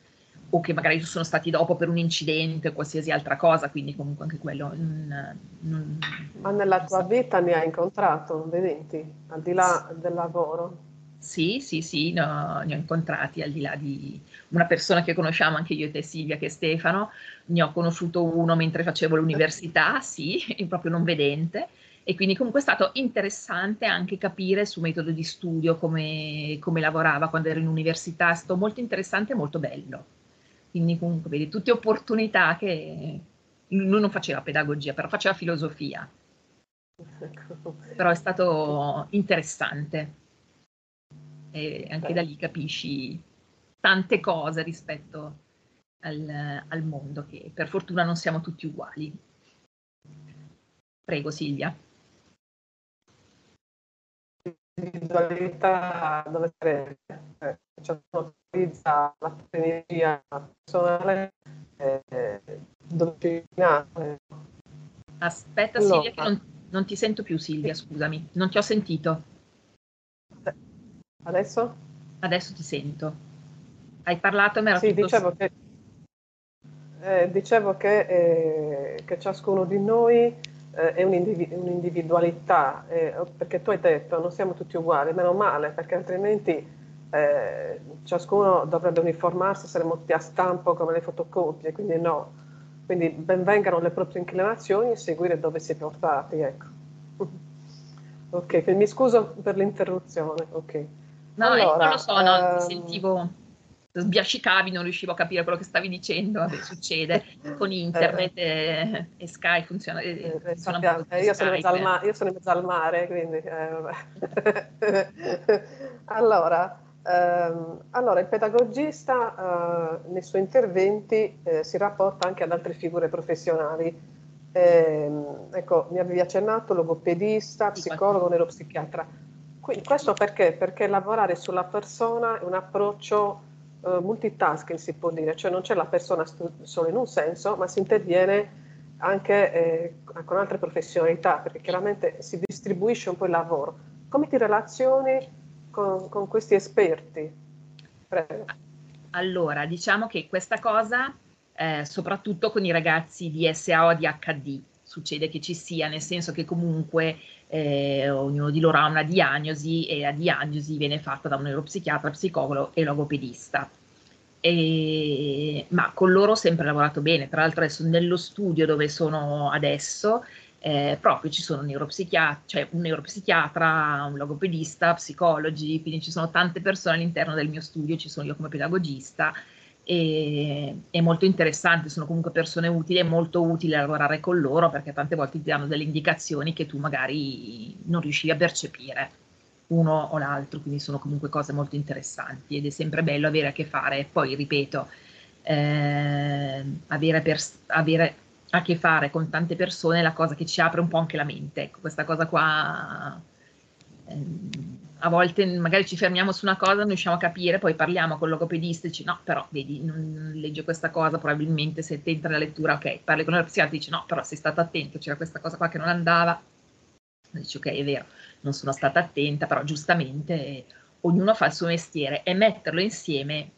o che magari sono stati dopo per un incidente o qualsiasi altra cosa, quindi comunque anche quello. Non, non, Ma nella tua vita ne hai incontrato vedenti, al di là del lavoro? Sì, sì, sì, no, ne ho incontrati al di là di una persona che conosciamo anche io e te Silvia, che è Stefano, ne ho conosciuto uno mentre facevo l'università, sì, <laughs> proprio non vedente, e quindi comunque è stato interessante anche capire su metodo di studio come, come lavorava quando ero in università, è stato molto interessante e molto bello. Quindi comunque vedi, tutte opportunità che lui non faceva pedagogia, però faceva filosofia. <laughs> Ecco. Però è stato interessante e anche Beh. da lì capisci tante cose rispetto al, al, mondo, che per fortuna non siamo tutti uguali. Prego Silvia. L'individualità dove eh, cioè utilizza la energia personale eh. Aspetta allora. Silvia che non, non ti sento più Silvia, scusami, non ti ho sentito. Adesso? Adesso ti sento. Hai parlato, ma era sì, dicevo che, eh, dicevo che, eh, che, ciascuno di noi eh, è un'individualità, eh, perché tu hai detto non siamo tutti uguali, meno male, perché altrimenti eh, ciascuno dovrebbe uniformarsi, saremmo tutti a stampo come le fotocopie, quindi no. Quindi benvengano le proprie inclinazioni e seguire dove si è portati, ecco. <laughs> ok, mi scuso per l'interruzione, ok. No, allora, non lo so, no, ehm... ti sentivo, sbiascicavi, non riuscivo a capire quello che stavi dicendo, Vabbè, succede <laughs> con internet e, e Sky funziona. Eh, eh, funziona eh, io, sono ma- io, sono in mezzo al mare, quindi... Eh, <laughs> allora, Ehm, allora, il pedagogista eh, nei suoi interventi eh, si rapporta anche ad altre figure professionali. Eh, ecco, mi avevi accennato logopedista, psicologo, neuropsichiatra. Questo perché? Perché lavorare sulla persona è un approccio eh, multitasking, si può dire, cioè non c'è la persona solo in un senso, ma si interviene anche eh, con altre professionalità, perché chiaramente si distribuisce un po' il lavoro. Come ti relazioni con, con questi esperti? Prego. Allora, diciamo che questa cosa, eh, soprattutto con i ragazzi di SA o di HD, succede che ci sia, nel senso che comunque eh, ognuno di loro ha una diagnosi e la diagnosi viene fatta da un neuropsichiatra, psicologo e logopedista. E, ma con loro ho sempre lavorato bene, tra l'altro adesso nello studio dove sono adesso eh, proprio ci sono neuropsichiatra, cioè un neuropsichiatra, un logopedista, psicologi, quindi ci sono tante persone all'interno del mio studio, ci sono io come pedagogista e è molto interessante, sono comunque persone utili, è molto utile lavorare con loro perché tante volte ti danno delle indicazioni che tu magari non riuscivi a percepire uno o l'altro, quindi sono comunque cose molto interessanti ed è sempre bello avere a che fare, poi ripeto, eh, avere, per, avere a che fare con tante persone è la cosa che ci apre un po' anche la mente. Ecco, questa cosa qua a volte magari ci fermiamo su una cosa, non riusciamo a capire, poi parliamo con il e dici no, però vedi, non legge questa cosa, probabilmente se ti entra la lettura, ok, parli con il psichiatra e dici no, però sei stato attento, c'era questa cosa qua che non andava, dici ok, è vero, non sono stata attenta, però giustamente ognuno fa il suo mestiere e metterlo insieme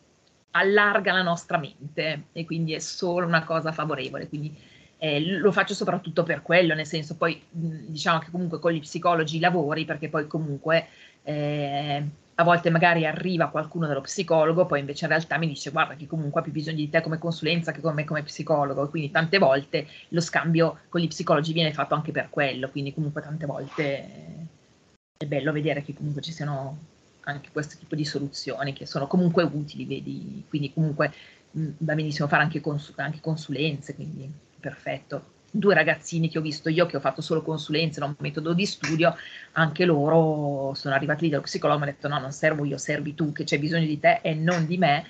allarga la nostra mente e quindi è solo una cosa favorevole. Quindi eh, lo faccio soprattutto per quello, nel senso poi diciamo che comunque con gli psicologi lavori perché poi comunque eh, a volte magari arriva qualcuno dallo psicologo, poi invece in realtà mi dice guarda che comunque ha più bisogno di te come consulenza che come, come psicologo, quindi tante volte lo scambio con gli psicologi viene fatto anche per quello, quindi comunque tante volte è bello vedere che comunque ci siano anche questo tipo di soluzioni che sono comunque utili, vedi, quindi comunque va benissimo fare anche, cons- anche consulenze, quindi perfetto. Due ragazzini che ho visto io, che ho fatto solo consulenze, non metodo di studio, anche loro sono arrivati lì dallo psicologo e mi hanno detto no, non servo io, servi tu, che c'è bisogno di te e non di me.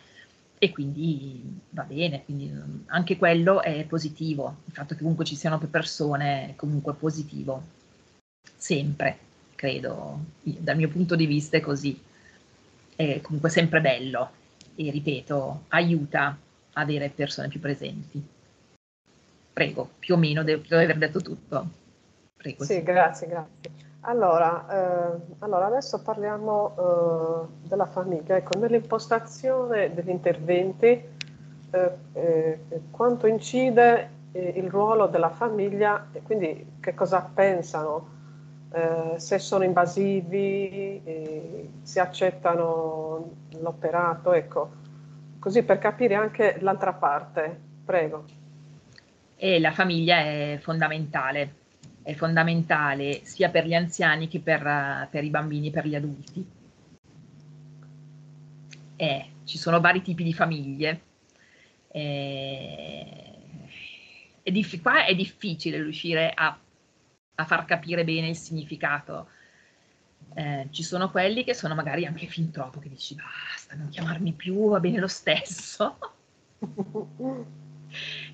E quindi va bene, quindi anche quello è positivo, il fatto che comunque ci siano più persone è comunque positivo, sempre, credo, dal mio punto di vista è così, è comunque sempre bello e ripeto, aiuta avere persone più presenti. Prego, più o meno devo, devo aver detto tutto. Prego. Sì, grazie, grazie. Allora, eh, allora adesso parliamo eh, della famiglia. Ecco, nell'impostazione degli interventi, eh, eh quanto incide eh, il ruolo della famiglia e quindi che cosa pensano, eh, se sono invasivi, se accettano l'operato, ecco, così per capire anche l'altra parte. Prego e la famiglia è fondamentale, è fondamentale sia per gli anziani che per, per i bambini per gli adulti. Eh, ci sono vari tipi di famiglie. Eh, è diff- qua è difficile riuscire a, a, far capire bene il significato. Eh, ci sono quelli che sono magari anche fin troppo, che dici basta, non chiamarmi più, va bene lo stesso. <laughs>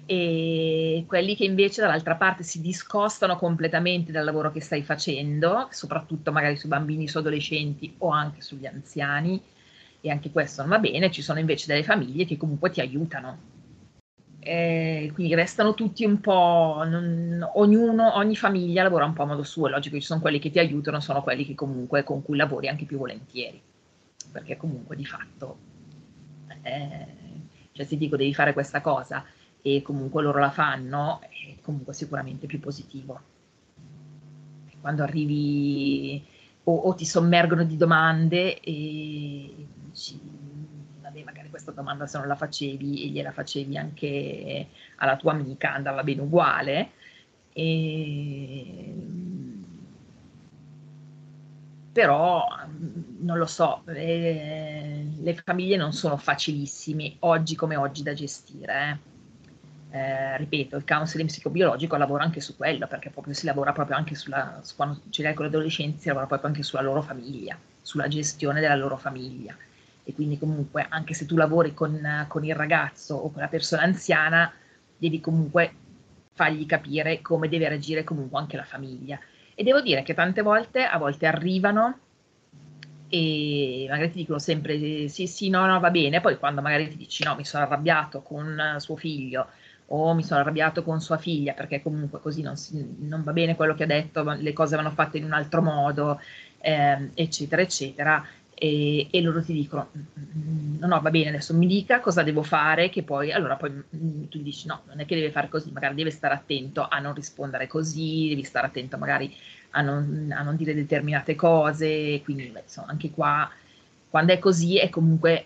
e quelli che invece dall'altra parte si discostano completamente dal lavoro che stai facendo, soprattutto magari sui bambini, su adolescenti o anche sugli anziani, e anche questo non va bene, ci sono invece delle famiglie che comunque ti aiutano. E quindi restano tutti un po', non, ognuno, ogni famiglia lavora un po' a modo suo, è logico che ci sono quelli che ti aiutano, sono quelli che comunque con cui lavori anche più volentieri, perché comunque di fatto, eh, cioè se dico devi fare questa cosa, e comunque loro la fanno, è comunque sicuramente più positivo. Quando arrivi o, o ti sommergono di domande e dici, vabbè, magari questa domanda se non la facevi e gliela facevi anche alla tua amica andava bene uguale. E... Però non lo so, eh, le famiglie non sono facilissime oggi come oggi da gestire. Eh eh, ripeto, il counseling psicobiologico lavora anche su quello, perché proprio si lavora proprio anche sulla, su quando ce l'hai con gli adolescenti, si lavora proprio anche sulla loro famiglia, sulla gestione della loro famiglia. e quindi comunque anche se tu lavori con, con il ragazzo o con la persona anziana, devi comunque fargli capire come deve reagire comunque anche la famiglia. E devo dire che tante volte, a volte arrivano e magari ti dicono sempre sì, sì, no, no, va bene, poi quando magari ti dici no, mi sono arrabbiato con suo figlio o mi sono arrabbiato con sua figlia perché comunque così non, si, non va bene quello che ha detto, le cose vanno fatte in un altro modo, eh, eccetera, eccetera, e, e, loro ti dicono no, no, va bene, adesso mi dica cosa devo fare, che poi, allora poi mm, tu dici no, non è che deve fare così, magari deve stare attento a non rispondere così, devi stare attento magari a non, a non dire determinate cose, quindi insomma, anche qua, quando è così, è comunque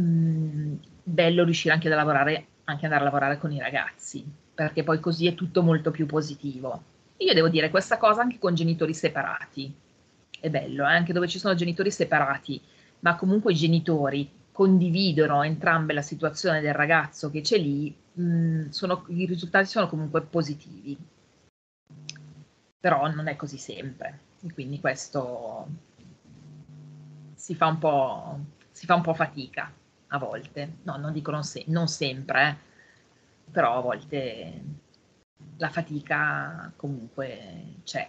mh, mm, bello riuscire anche a lavorare, anche andare a lavorare con i ragazzi, perché poi così è tutto molto più positivo. Io devo dire questa cosa anche con genitori separati è bello, eh? anche dove ci sono genitori separati, ma comunque i genitori condividono entrambe la situazione del ragazzo che c'è lì, mh, mm, sono, i risultati sono comunque positivi. Però non è così sempre, e quindi questo si fa un po', si fa un po fatica a volte. No, non dico non, se- non sempre, eh? però a volte la fatica comunque c'è.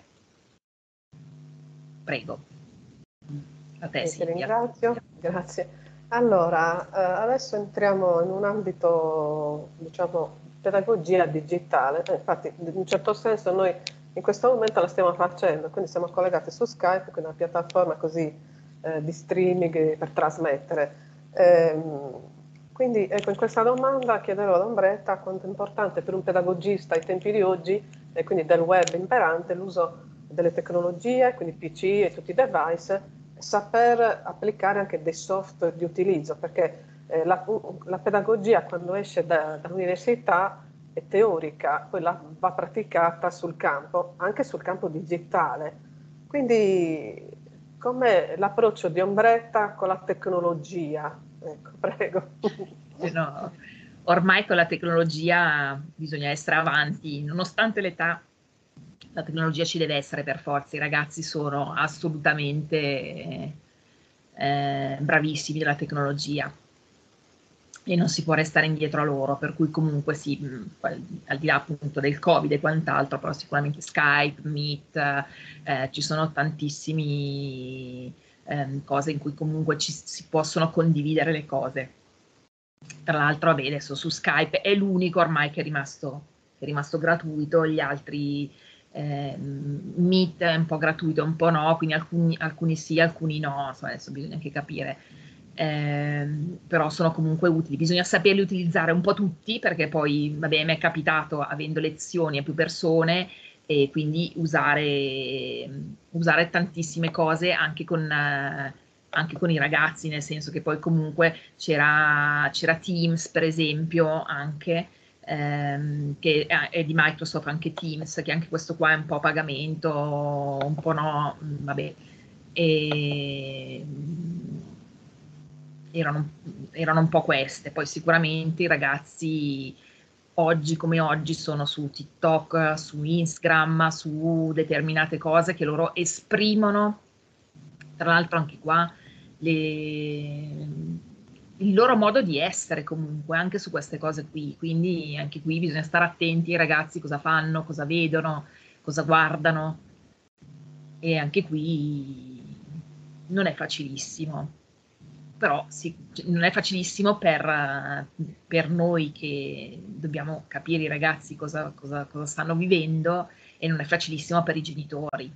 Prego. A te, Ti ringrazio, grazie. Allora, eh, adesso entriamo in un ambito, diciamo, pedagogia digitale. Eh, infatti, in un certo senso noi in questo momento la stiamo facendo, quindi siamo collegati su Skype, quindi una piattaforma così eh, di streaming per trasmettere. Ehm, quindi ecco, in questa domanda chiederò ad Ombretta quanto è importante per un pedagogista ai tempi di oggi, e quindi del web imperante, l'uso delle tecnologie, quindi PC e tutti i device, saper applicare anche dei software di utilizzo, perché eh, la, la, pedagogia quando esce da, dall'università è teorica, poi la, va praticata sul campo, anche sul campo digitale. Quindi com'è l'approccio di Ombretta con la tecnologia? Ecco, <laughs> prego. No, ormai con la tecnologia bisogna essere avanti, nonostante l'età la tecnologia ci deve essere per forza, i ragazzi sono assolutamente eh, bravissimi della tecnologia. E non si può restare indietro a loro, per cui comunque sì, al di là appunto del Covid e quant'altro, però sicuramente Skype, Meet, eh, ci sono tantissime eh, cose in cui comunque ci, si possono condividere le cose. Tra l'altro, vabbè, adesso su Skype è l'unico ormai che è rimasto, che è rimasto gratuito, gli altri eh, Meet è un po' gratuito, un po' no, quindi alcuni, alcuni sì, alcuni no, so, adesso bisogna anche capire. Eh, però sono comunque utili, bisogna saperli utilizzare un po' tutti perché poi, vabbè, mi è capitato avendo lezioni a più persone e quindi usare, usare tantissime cose anche con, eh, anche con, i ragazzi, nel senso che poi comunque c'era, c'era Teams per esempio anche ehm, che è di Microsoft, anche Teams, che anche questo qua è un po' a pagamento, un po' no, mm, vabbè. E, mm, erano, erano un po' queste, poi sicuramente i ragazzi oggi come oggi sono su TikTok, su Instagram, su determinate cose che loro esprimono, tra l'altro anche qua le, il loro modo di essere comunque anche su queste cose qui, quindi anche qui bisogna stare attenti ai ragazzi cosa fanno, cosa vedono, cosa guardano. E anche qui non è facilissimo, però sì, non è facilissimo per, per, noi che dobbiamo capire i ragazzi cosa, cosa, cosa stanno vivendo e non è facilissimo per i genitori.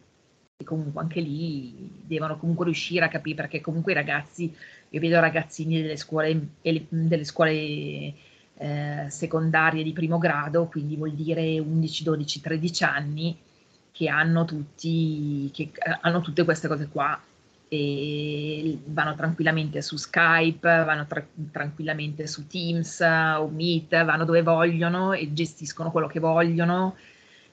E comunque anche lì devono comunque riuscire a capire perché comunque i ragazzi io vedo ragazzini delle scuole, delle scuole eh, secondarie di primo grado, quindi vuol dire 11, 12, 13 anni, che hanno, tutti, che eh, hanno tutte queste cose qua e vanno tranquillamente su Skype, vanno tra- tranquillamente su Teams o Meet, vanno dove vogliono e gestiscono quello che vogliono.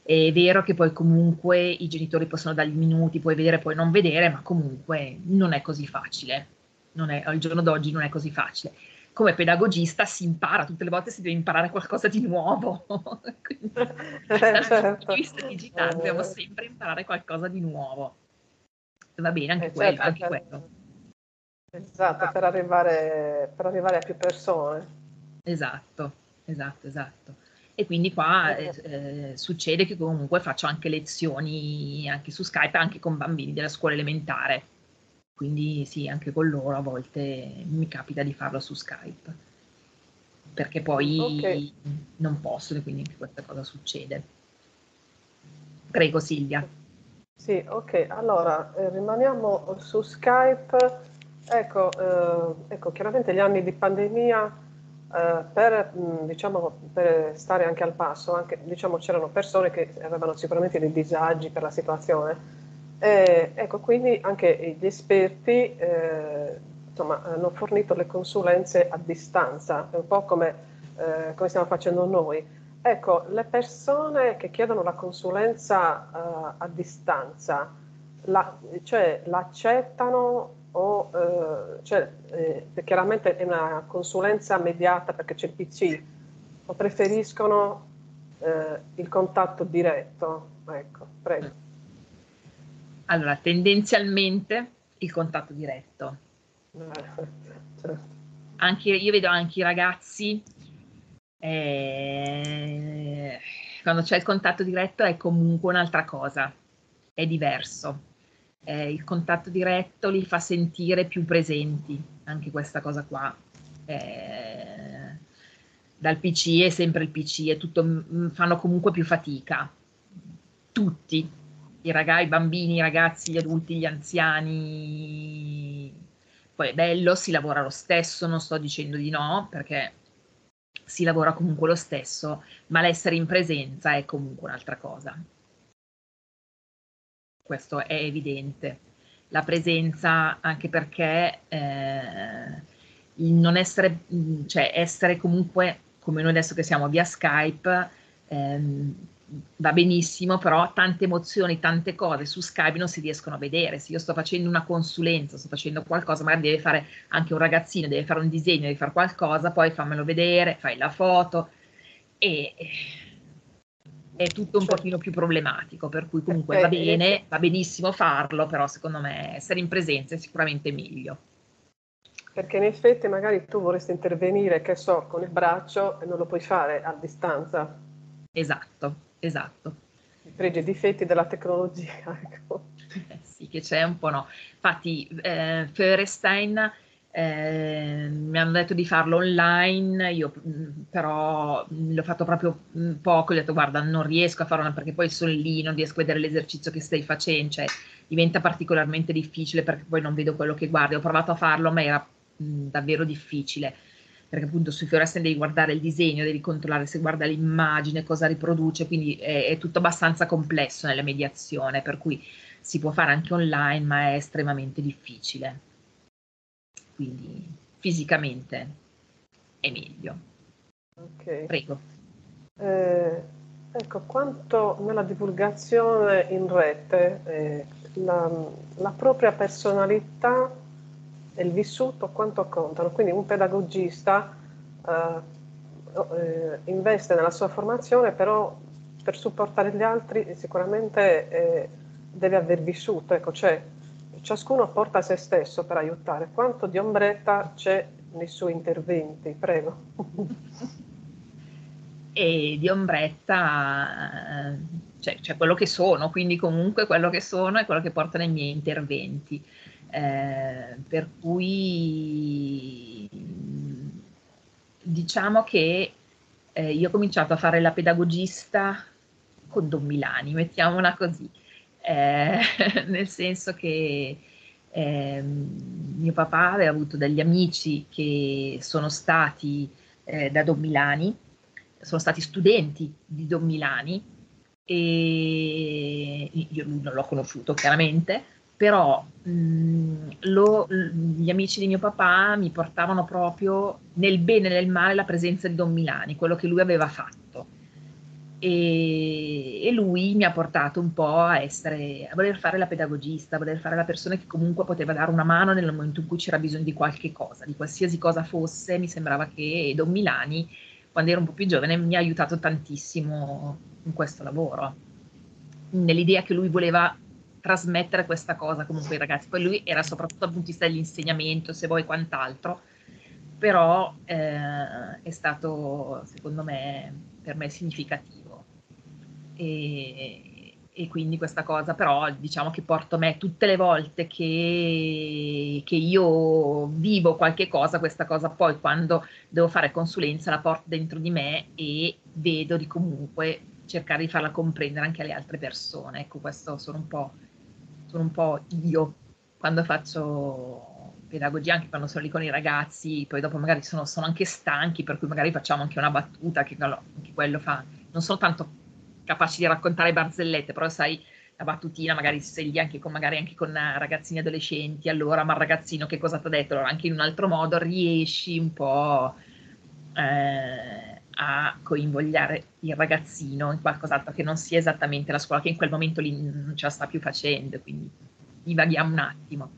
È vero che poi comunque i genitori possono dargli minuti, puoi vedere, puoi non vedere, ma comunque non è così facile non è, al giorno d'oggi non è così facile. Come pedagogista si impara, tutte le volte si deve imparare qualcosa di nuovo. <laughs> Quindi, dal punto di vista digitale dobbiamo sempre imparare qualcosa di nuovo. Va bene anche, eh, quello, certo, anche certo. quello. Esatto, per arrivare, per arrivare a più persone. Esatto, esatto, esatto. E quindi qua eh, eh, succede che comunque faccio anche lezioni anche su Skype, anche con bambini della scuola elementare. Quindi sì, anche con loro a volte mi capita di farlo su Skype. Perché poi okay. non possono, quindi anche questa cosa succede. Prego Silvia. Sì, ok, allora eh, rimaniamo su Skype. Ecco, eh, ecco, chiaramente gli anni di pandemia Uh, per, diciamo, per, stare anche al passo, anche, diciamo, c'erano persone che avevano sicuramente dei disagi per la situazione. Ecco, quindi anche gli esperti eh, insomma, hanno fornito le consulenze a distanza, un po' come, eh, come stiamo facendo noi. Ecco, le persone che chiedono la consulenza uh, a distanza, la, cioè l'accettano o eh, cioè, eh, chiaramente è una consulenza mediata perché c'è il PC, o preferiscono eh, il contatto diretto? Ecco, prego. Allora, tendenzialmente il contatto diretto. certo. Anche, io vedo anche i ragazzi, eh, quando c'è il contatto diretto è comunque un'altra cosa, è diverso eh, il contatto diretto li fa sentire più presenti, anche questa cosa qua. Eh, dal PC è sempre il PC, è tutto, fanno comunque più fatica. Tutti, i ragazzi, i bambini, i ragazzi, gli adulti, gli anziani. Poi è bello, si lavora lo stesso, non sto dicendo di no, perché si lavora comunque lo stesso, ma l'essere in presenza è comunque un'altra cosa questo è evidente. La presenza anche perché eh, non essere, cioè essere comunque come noi adesso che siamo via Skype, ehm, va benissimo, però tante emozioni, tante cose su Skype non si riescono a vedere. Se io sto facendo una consulenza, sto facendo qualcosa, magari deve fare anche un ragazzino, deve fare un disegno, deve fare qualcosa, poi fammelo vedere, fai la foto e è tutto un cioè, pochino più problematico, per cui comunque va bene, va benissimo farlo, però secondo me essere in presenza è sicuramente meglio. Perché in effetti magari tu vorresti intervenire, che so, con il braccio e non lo puoi fare a distanza. Esatto, esatto. I pregi e difetti della tecnologia. <laughs> Ecco. Eh sì, che c'è un po' no. Infatti, eh, Feuerstein eh, mi hanno detto di farlo online, io mm, però mm, l'ho fatto proprio mm, poco, ho detto guarda non riesco a farlo perché poi sono lì, non riesco a vedere l'esercizio che stai facendo, cioè diventa particolarmente difficile perché poi non vedo quello che guardi, ho provato a farlo ma era mh, davvero difficile perché appunto sui fluorescenti devi guardare il disegno, devi controllare se guarda l'immagine, cosa riproduce, quindi è, è tutto abbastanza complesso nella mediazione, per cui si può fare anche online ma è estremamente difficile quindi fisicamente è meglio. Okay. Prego. Eh, ecco, quanto nella divulgazione in rete eh, la, la, propria personalità il vissuto quanto contano? Quindi un pedagogista eh, eh investe nella sua formazione, però per supportare gli altri sicuramente eh, deve aver vissuto, ecco, cioè ciascuno porta se stesso per aiutare. Quanto di ombretta c'è nei suoi interventi? Prego. <laughs> E di ombretta eh, cioè, cioè, quello che sono, quindi comunque quello che sono è quello che porta nei miei interventi. Eh, per cui diciamo che eh, io ho cominciato a fare la pedagogista con Don Milani, mettiamola così. Eh, <laughs> nel senso che eh, mio papà aveva avuto degli amici che sono stati eh, da Don Milani, sono stati studenti di Don Milani e io lui non l'ho conosciuto chiaramente, però mh, lo, gli amici di mio papà mi portavano proprio nel bene e nel male la presenza di Don Milani, quello che lui aveva fatto. E, e, lui mi ha portato un po' a essere, a voler fare la pedagogista, a voler fare la persona che comunque poteva dare una mano nel momento in cui c'era bisogno di qualche cosa, di qualsiasi cosa fosse, mi sembrava che Don Milani, quando ero un po' più giovane, mi ha aiutato tantissimo in questo lavoro, nell'idea che lui voleva trasmettere questa cosa comunque ai ragazzi. Poi lui era soprattutto dal punto di vista dell'insegnamento, se vuoi quant'altro, però eh, è stato secondo me per me significativo. E, e, quindi questa cosa però diciamo che porto me tutte le volte che, che io vivo qualche cosa, questa cosa poi quando devo fare consulenza la porto dentro di me e vedo di comunque cercare di farla comprendere anche alle altre persone. Ecco, questo sono un po', sono un po io quando faccio pedagogia, anche quando sono lì con i ragazzi, poi dopo magari sono, sono anche stanchi, per cui magari facciamo anche una battuta, che anche quello fa, non sono tanto capaci di raccontare barzellette, però sai, la battutina, magari sei lì anche con, magari anche con ragazzini adolescenti, allora, ma il ragazzino che cosa ti ha detto? Allora, anche in un altro modo riesci un po' eh, a coinvogliare il ragazzino in qualcos'altro che non sia esattamente la scuola, che in quel momento lì non ce la sta più facendo, quindi divaghiamo un attimo.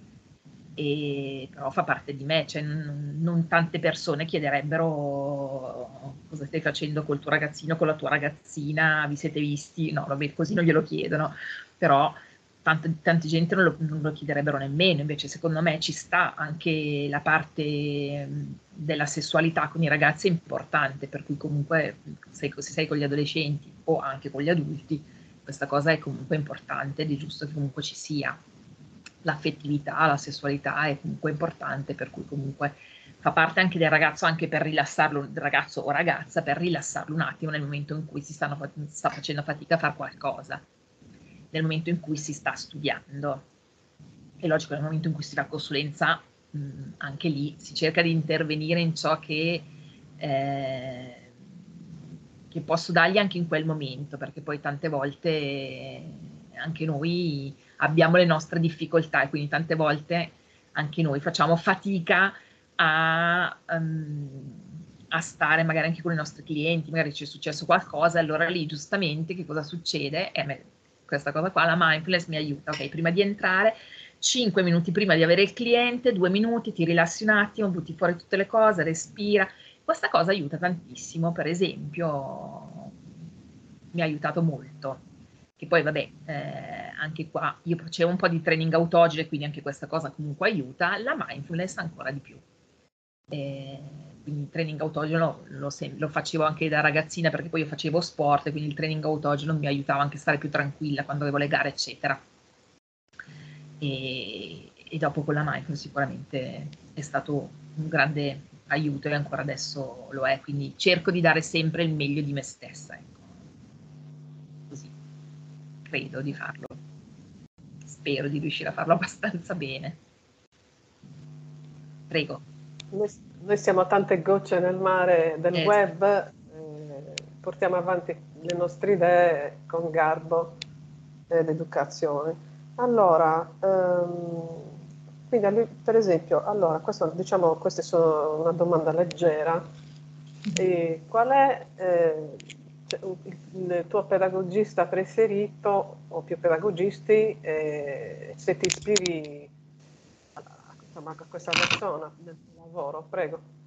E, però fa parte di me, cioè non, non tante persone chiederebbero cosa stai facendo col tuo ragazzino, con la tua ragazzina, vi siete visti? No, vabbè, così non glielo chiedono, però tanta, tanta gente non lo, non lo, chiederebbero nemmeno, invece secondo me ci sta anche la parte della sessualità con i ragazzi è importante, per cui comunque se, se sei con gli adolescenti o anche con gli adulti, questa cosa è comunque importante ed è giusto che comunque ci sia. L'affettività, la sessualità è comunque importante, per cui comunque fa parte anche del ragazzo, anche per rilassarlo, del ragazzo o ragazza, per rilassarlo un attimo nel momento in cui si stanno, sta facendo fatica a fare qualcosa nel momento in cui si sta studiando. È logico, nel momento in cui si fa consulenza, mh, anche lì si cerca di intervenire in ciò che, eh, che posso dargli anche in quel momento, perché poi tante volte anche noi abbiamo le nostre difficoltà e quindi tante volte anche noi facciamo fatica a, um, a, stare magari anche con i nostri clienti, magari ci è successo qualcosa, allora lì giustamente che cosa succede? Eh, questa cosa qua, la mindfulness mi aiuta, ok, prima di entrare, 5 minuti prima di avere il cliente, 2 minuti, ti rilassi un attimo, butti fuori tutte le cose, respira. Questa cosa aiuta tantissimo, per esempio, mi ha aiutato molto. Che poi, vabbè, eh, anche qua io facevo un po' di training autogene, quindi anche questa cosa comunque aiuta, la mindfulness ancora di più. Eh, quindi il training autogeno lo, lo, facevo anche da ragazzina perché poi io facevo sport e quindi il training autogeno mi aiutava anche a stare più tranquilla quando avevo le gare eccetera. E, e dopo con la mindfulness sicuramente è stato un grande aiuto e ancora adesso lo è quindi cerco di dare sempre il meglio di me stessa ecco. così credo di farlo. Spero di riuscire a farlo <laughs> abbastanza bene. Prego noi siamo tante gocce nel mare del eh. web, eh, portiamo avanti le nostre idee con garbo ed educazione. Allora, ehm, quindi per esempio, allora, questo, diciamo, questa è una domanda leggera. E qual è eh, cioè, il tuo pedagogista preferito o più pedagogisti eh, se ti ispiri a, a questa persona nel lavoro, prego.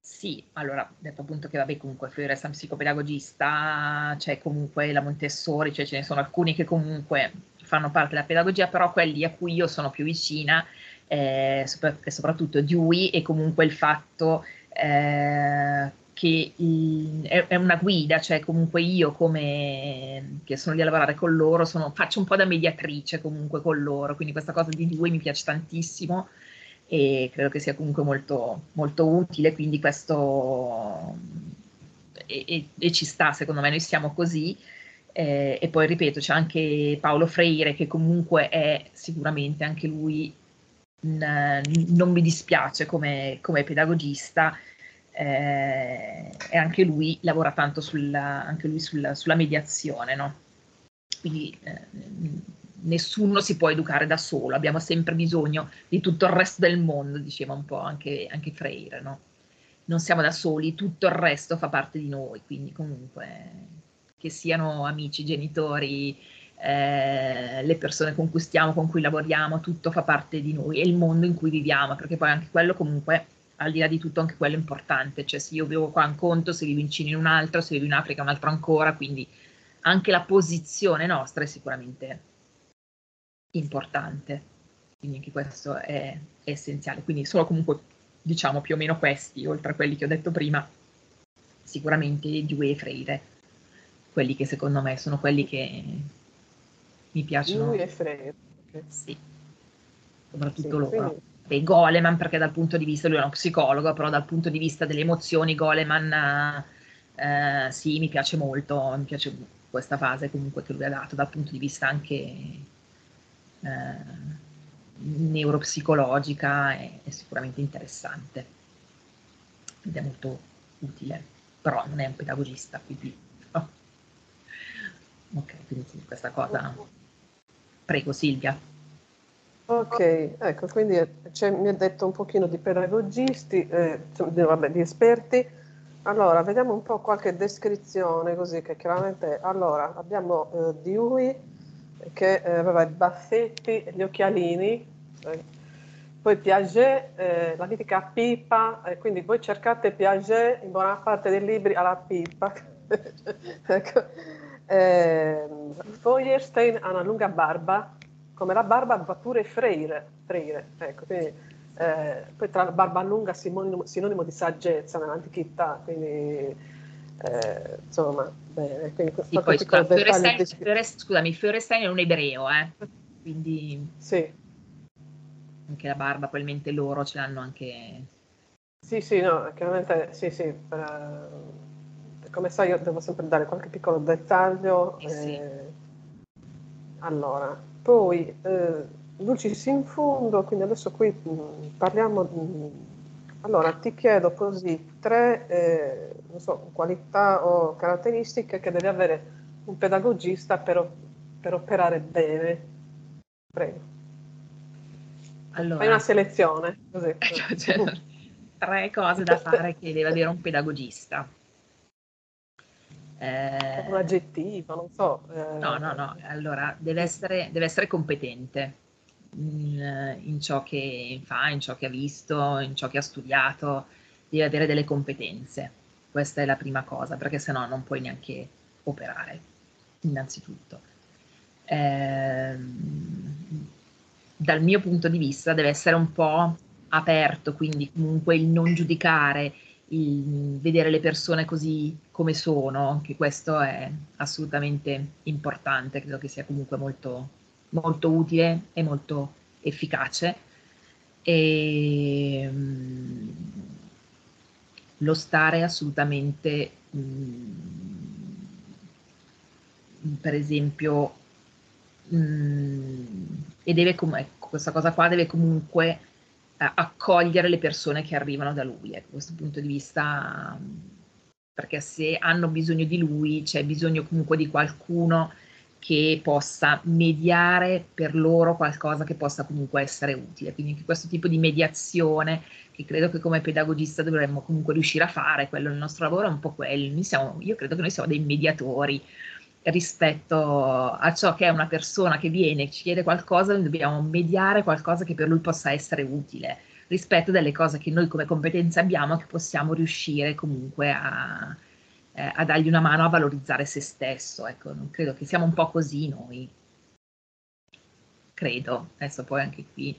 Sì, allora, detto appunto che vabbè comunque Fiore resta psicopedagogista, c'è comunque la Montessori, cioè ce ne sono alcuni che comunque fanno parte della pedagogia, però quelli a cui io sono più vicina eh, è soprattutto Dewey e comunque il fatto eh, che è, è, una guida, cioè comunque io come che sono lì a lavorare con loro, sono, faccio un po' da mediatrice comunque con loro, quindi questa cosa di Dewey mi piace tantissimo e credo che sia comunque molto, molto utile, quindi questo e, e, e, ci sta, secondo me noi siamo così. Eh, e poi ripeto, c'è anche Paolo Freire che comunque è sicuramente anche lui, n, non mi dispiace come, come pedagogista, eh, e anche lui lavora tanto sulla, anche lui sulla, sulla mediazione, no? Quindi eh, nessuno si può educare da solo, abbiamo sempre bisogno di tutto il resto del mondo, diceva un po' anche, anche Freire, no? Non siamo da soli, tutto il resto fa parte di noi, quindi comunque che siano amici, genitori, eh, le persone con cui stiamo, con cui lavoriamo, tutto fa parte di noi, è il mondo in cui viviamo, perché poi anche quello comunque, al di là di tutto, anche quello è importante, cioè se io vivo qua in conto, se vivo in Cina in un altro, se vivo in Africa un altro ancora, quindi anche la posizione nostra è sicuramente importante. Quindi anche questo è, è essenziale. Quindi sono comunque, diciamo, più o meno questi, oltre a quelli che ho detto prima, sicuramente Dewey e Freire, quelli che secondo me sono quelli che mi piacciono. Dewey e Freire. Okay. Sì, soprattutto sì, loro. Quindi... Beh, Goleman perché dal punto di vista, lui è uno psicologo, però dal punto di vista delle emozioni Goleman eh, sì, mi piace molto, mi piace questa fase comunque che lui ha dato dal punto di vista anche neuropsicologica, è, è sicuramente interessante ed è molto utile, però non è un pedagogista, quindi... Oh. Ok, quindi questa cosa... Prego Silvia. Ok, ecco, quindi mi ha detto un pochino di pedagogisti, eh, vabbè, di esperti. Allora, vediamo un po' qualche descrizione così che chiaramente... Allora, abbiamo eh, Dewey che eh, aveva i baffetti, gli occhialini, eh, poi Piaget, eh, la mitica pipa, quindi voi cercate Piaget in buona parte dei libri alla pipa. <laughs> ecco. Eh, Feuerstein ha una lunga barba, come la barba va pure Freire, Freire ecco, quindi, eh, poi tra barba lunga sinonimo, sinonimo di saggezza nell'antichità, quindi eh, insomma, bene. Quindi sì, poi, scusa, Fiorestein, di... Fiorest, scusami, Fiorestein è un ebreo, eh? quindi sì. anche la barba, probabilmente loro ce l'hanno anche... Sì, sì, no, chiaramente sì, sì, per, come sai io devo sempre dare qualche piccolo dettaglio. Eh, sì. Allora, poi eh, Lucis in fondo, quindi adesso qui mh, mm, parliamo, mh, mm, allora ti chiedo così tre eh, so, qualità o caratteristiche che deve avere un pedagogista per, per operare bene. Prego. Allora, Fai una selezione. Così. <laughs> Cioè, tre cose da fare che deve avere un pedagogista. Eh, un aggettivo, non so. Eh, no, no, no, allora deve essere, deve essere competente in, in, ciò che fa, in ciò che ha visto, in ciò che ha studiato, deve avere delle competenze. Questa è la prima cosa, perché se no non puoi neanche operare, innanzitutto. Eh, dal mio punto di vista deve essere un po' aperto, quindi comunque il non giudicare, il vedere le persone così come sono, anche questo è assolutamente importante, credo che sia comunque molto, molto utile e molto efficace. E, um, lo stare assolutamente, um, per esempio, um, e deve com- ecco, questa cosa qua deve comunque accogliere le persone che arrivano da lui. Ecco, da questo punto di vista, perché se hanno bisogno di lui, c'è bisogno comunque di qualcuno che possa mediare per loro qualcosa che possa comunque essere utile. Quindi anche questo tipo di mediazione che credo che come pedagogista dovremmo comunque riuscire a fare, quello il nostro lavoro è un po' quello. Siamo, io credo che noi siamo dei mediatori rispetto a ciò che è una persona che viene e ci chiede qualcosa, noi dobbiamo mediare qualcosa che per lui possa essere utile rispetto delle cose che noi come competenze abbiamo che possiamo riuscire comunque a, eh, a dargli una mano a valorizzare se stesso. Ecco, non credo che siamo un po' così noi. Credo, adesso poi anche qui,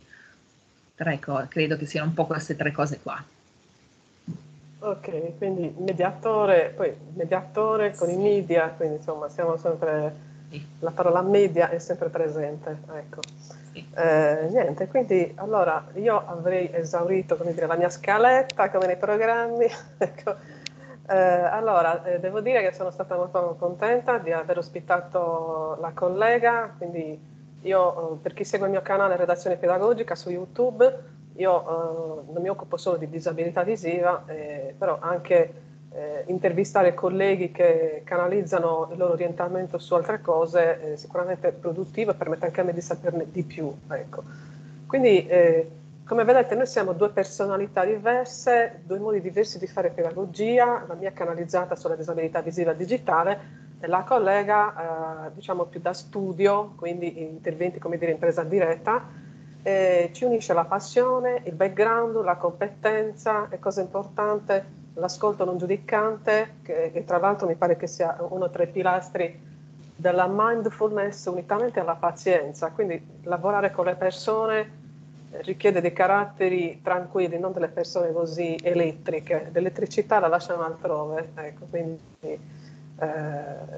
tre co- credo che siano un po' queste tre cose qua. Ok, quindi mediatore, poi mediatore con i media, quindi insomma siamo sempre, sì. la parola media è sempre presente, ecco. Sì. Eh, niente, quindi allora io avrei esaurito come dire, la mia scaletta come nei programmi, <laughs> ecco. Eh, allora eh, devo dire che sono stata molto contenta di aver ospitato la collega, quindi io per chi segue il mio canale Redazione Pedagogica su YouTube io eh, non mi occupo solo di disabilità visiva, eh, però anche eh, intervistare colleghi che canalizzano il loro orientamento su altre cose è sicuramente produttivo e permette anche a me di saperne di più. Ecco. Quindi, eh, come vedete, noi siamo due personalità diverse, due modi diversi di fare pedagogia, la mia canalizzata sulla disabilità visiva digitale e la collega, eh, diciamo, più da studio, quindi interventi, come dire, in presa diretta, eh, ci unisce la passione, il background, la competenza e cosa importante, l'ascolto non giudicante, che, che, tra l'altro mi pare che sia uno tra i pilastri della mindfulness unitamente alla pazienza, quindi lavorare con le persone richiede dei caratteri tranquilli, non delle persone così elettriche, l'elettricità la lasciano altrove, ecco, quindi eh,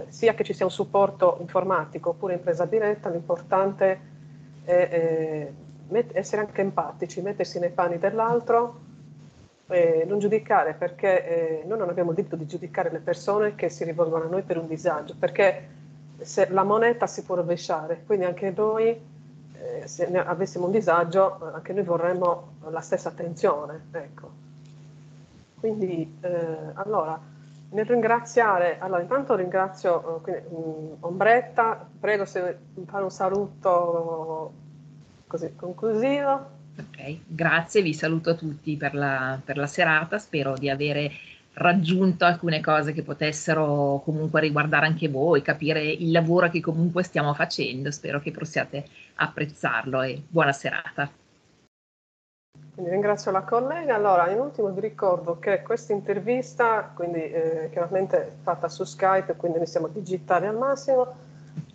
sia che ci sia un supporto informatico oppure in presa diretta, l'importante è eh, essere anche empatici, mettersi nei panni dell'altro eh, non giudicare perché eh, noi non abbiamo il diritto di giudicare le persone che si rivolgono a noi per un disagio, perché se la moneta si può rovesciare, quindi anche noi, eh, se avessimo un disagio, anche noi vorremmo la stessa attenzione. Ecco. Quindi, eh, allora, nel ringraziare, allora intanto ringrazio eh, quindi, um, Ombretta, prego se fare un saluto così conclusivo. Ok, grazie, vi saluto tutti per la, per la serata, spero di avere raggiunto alcune cose che potessero comunque riguardare anche voi, capire il lavoro che comunque stiamo facendo. Spero che possiate apprezzarlo e buona serata. Quindi ringrazio la collega. Allora, in ultimo vi ricordo che questa intervista, quindi eh, chiaramente fatta su Skype, quindi ne siamo digitali al massimo,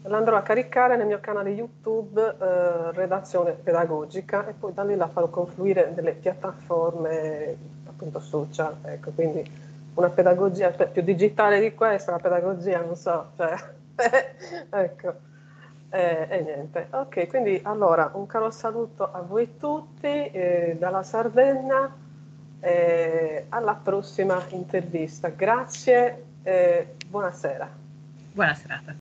l'andrò a caricare nel mio canale YouTube eh, Redazione Pedagogica e poi da lì la farò confluire nelle piattaforme appunto social. Ecco, quindi una pedagogia più digitale di questa, la pedagogia non so, cioè, <laughs> ecco, eh, e niente. Ok, quindi allora un caro saluto a voi tutti eh, dalla Sardegna, eh, alla prossima intervista. Grazie e buonasera. Buona serata.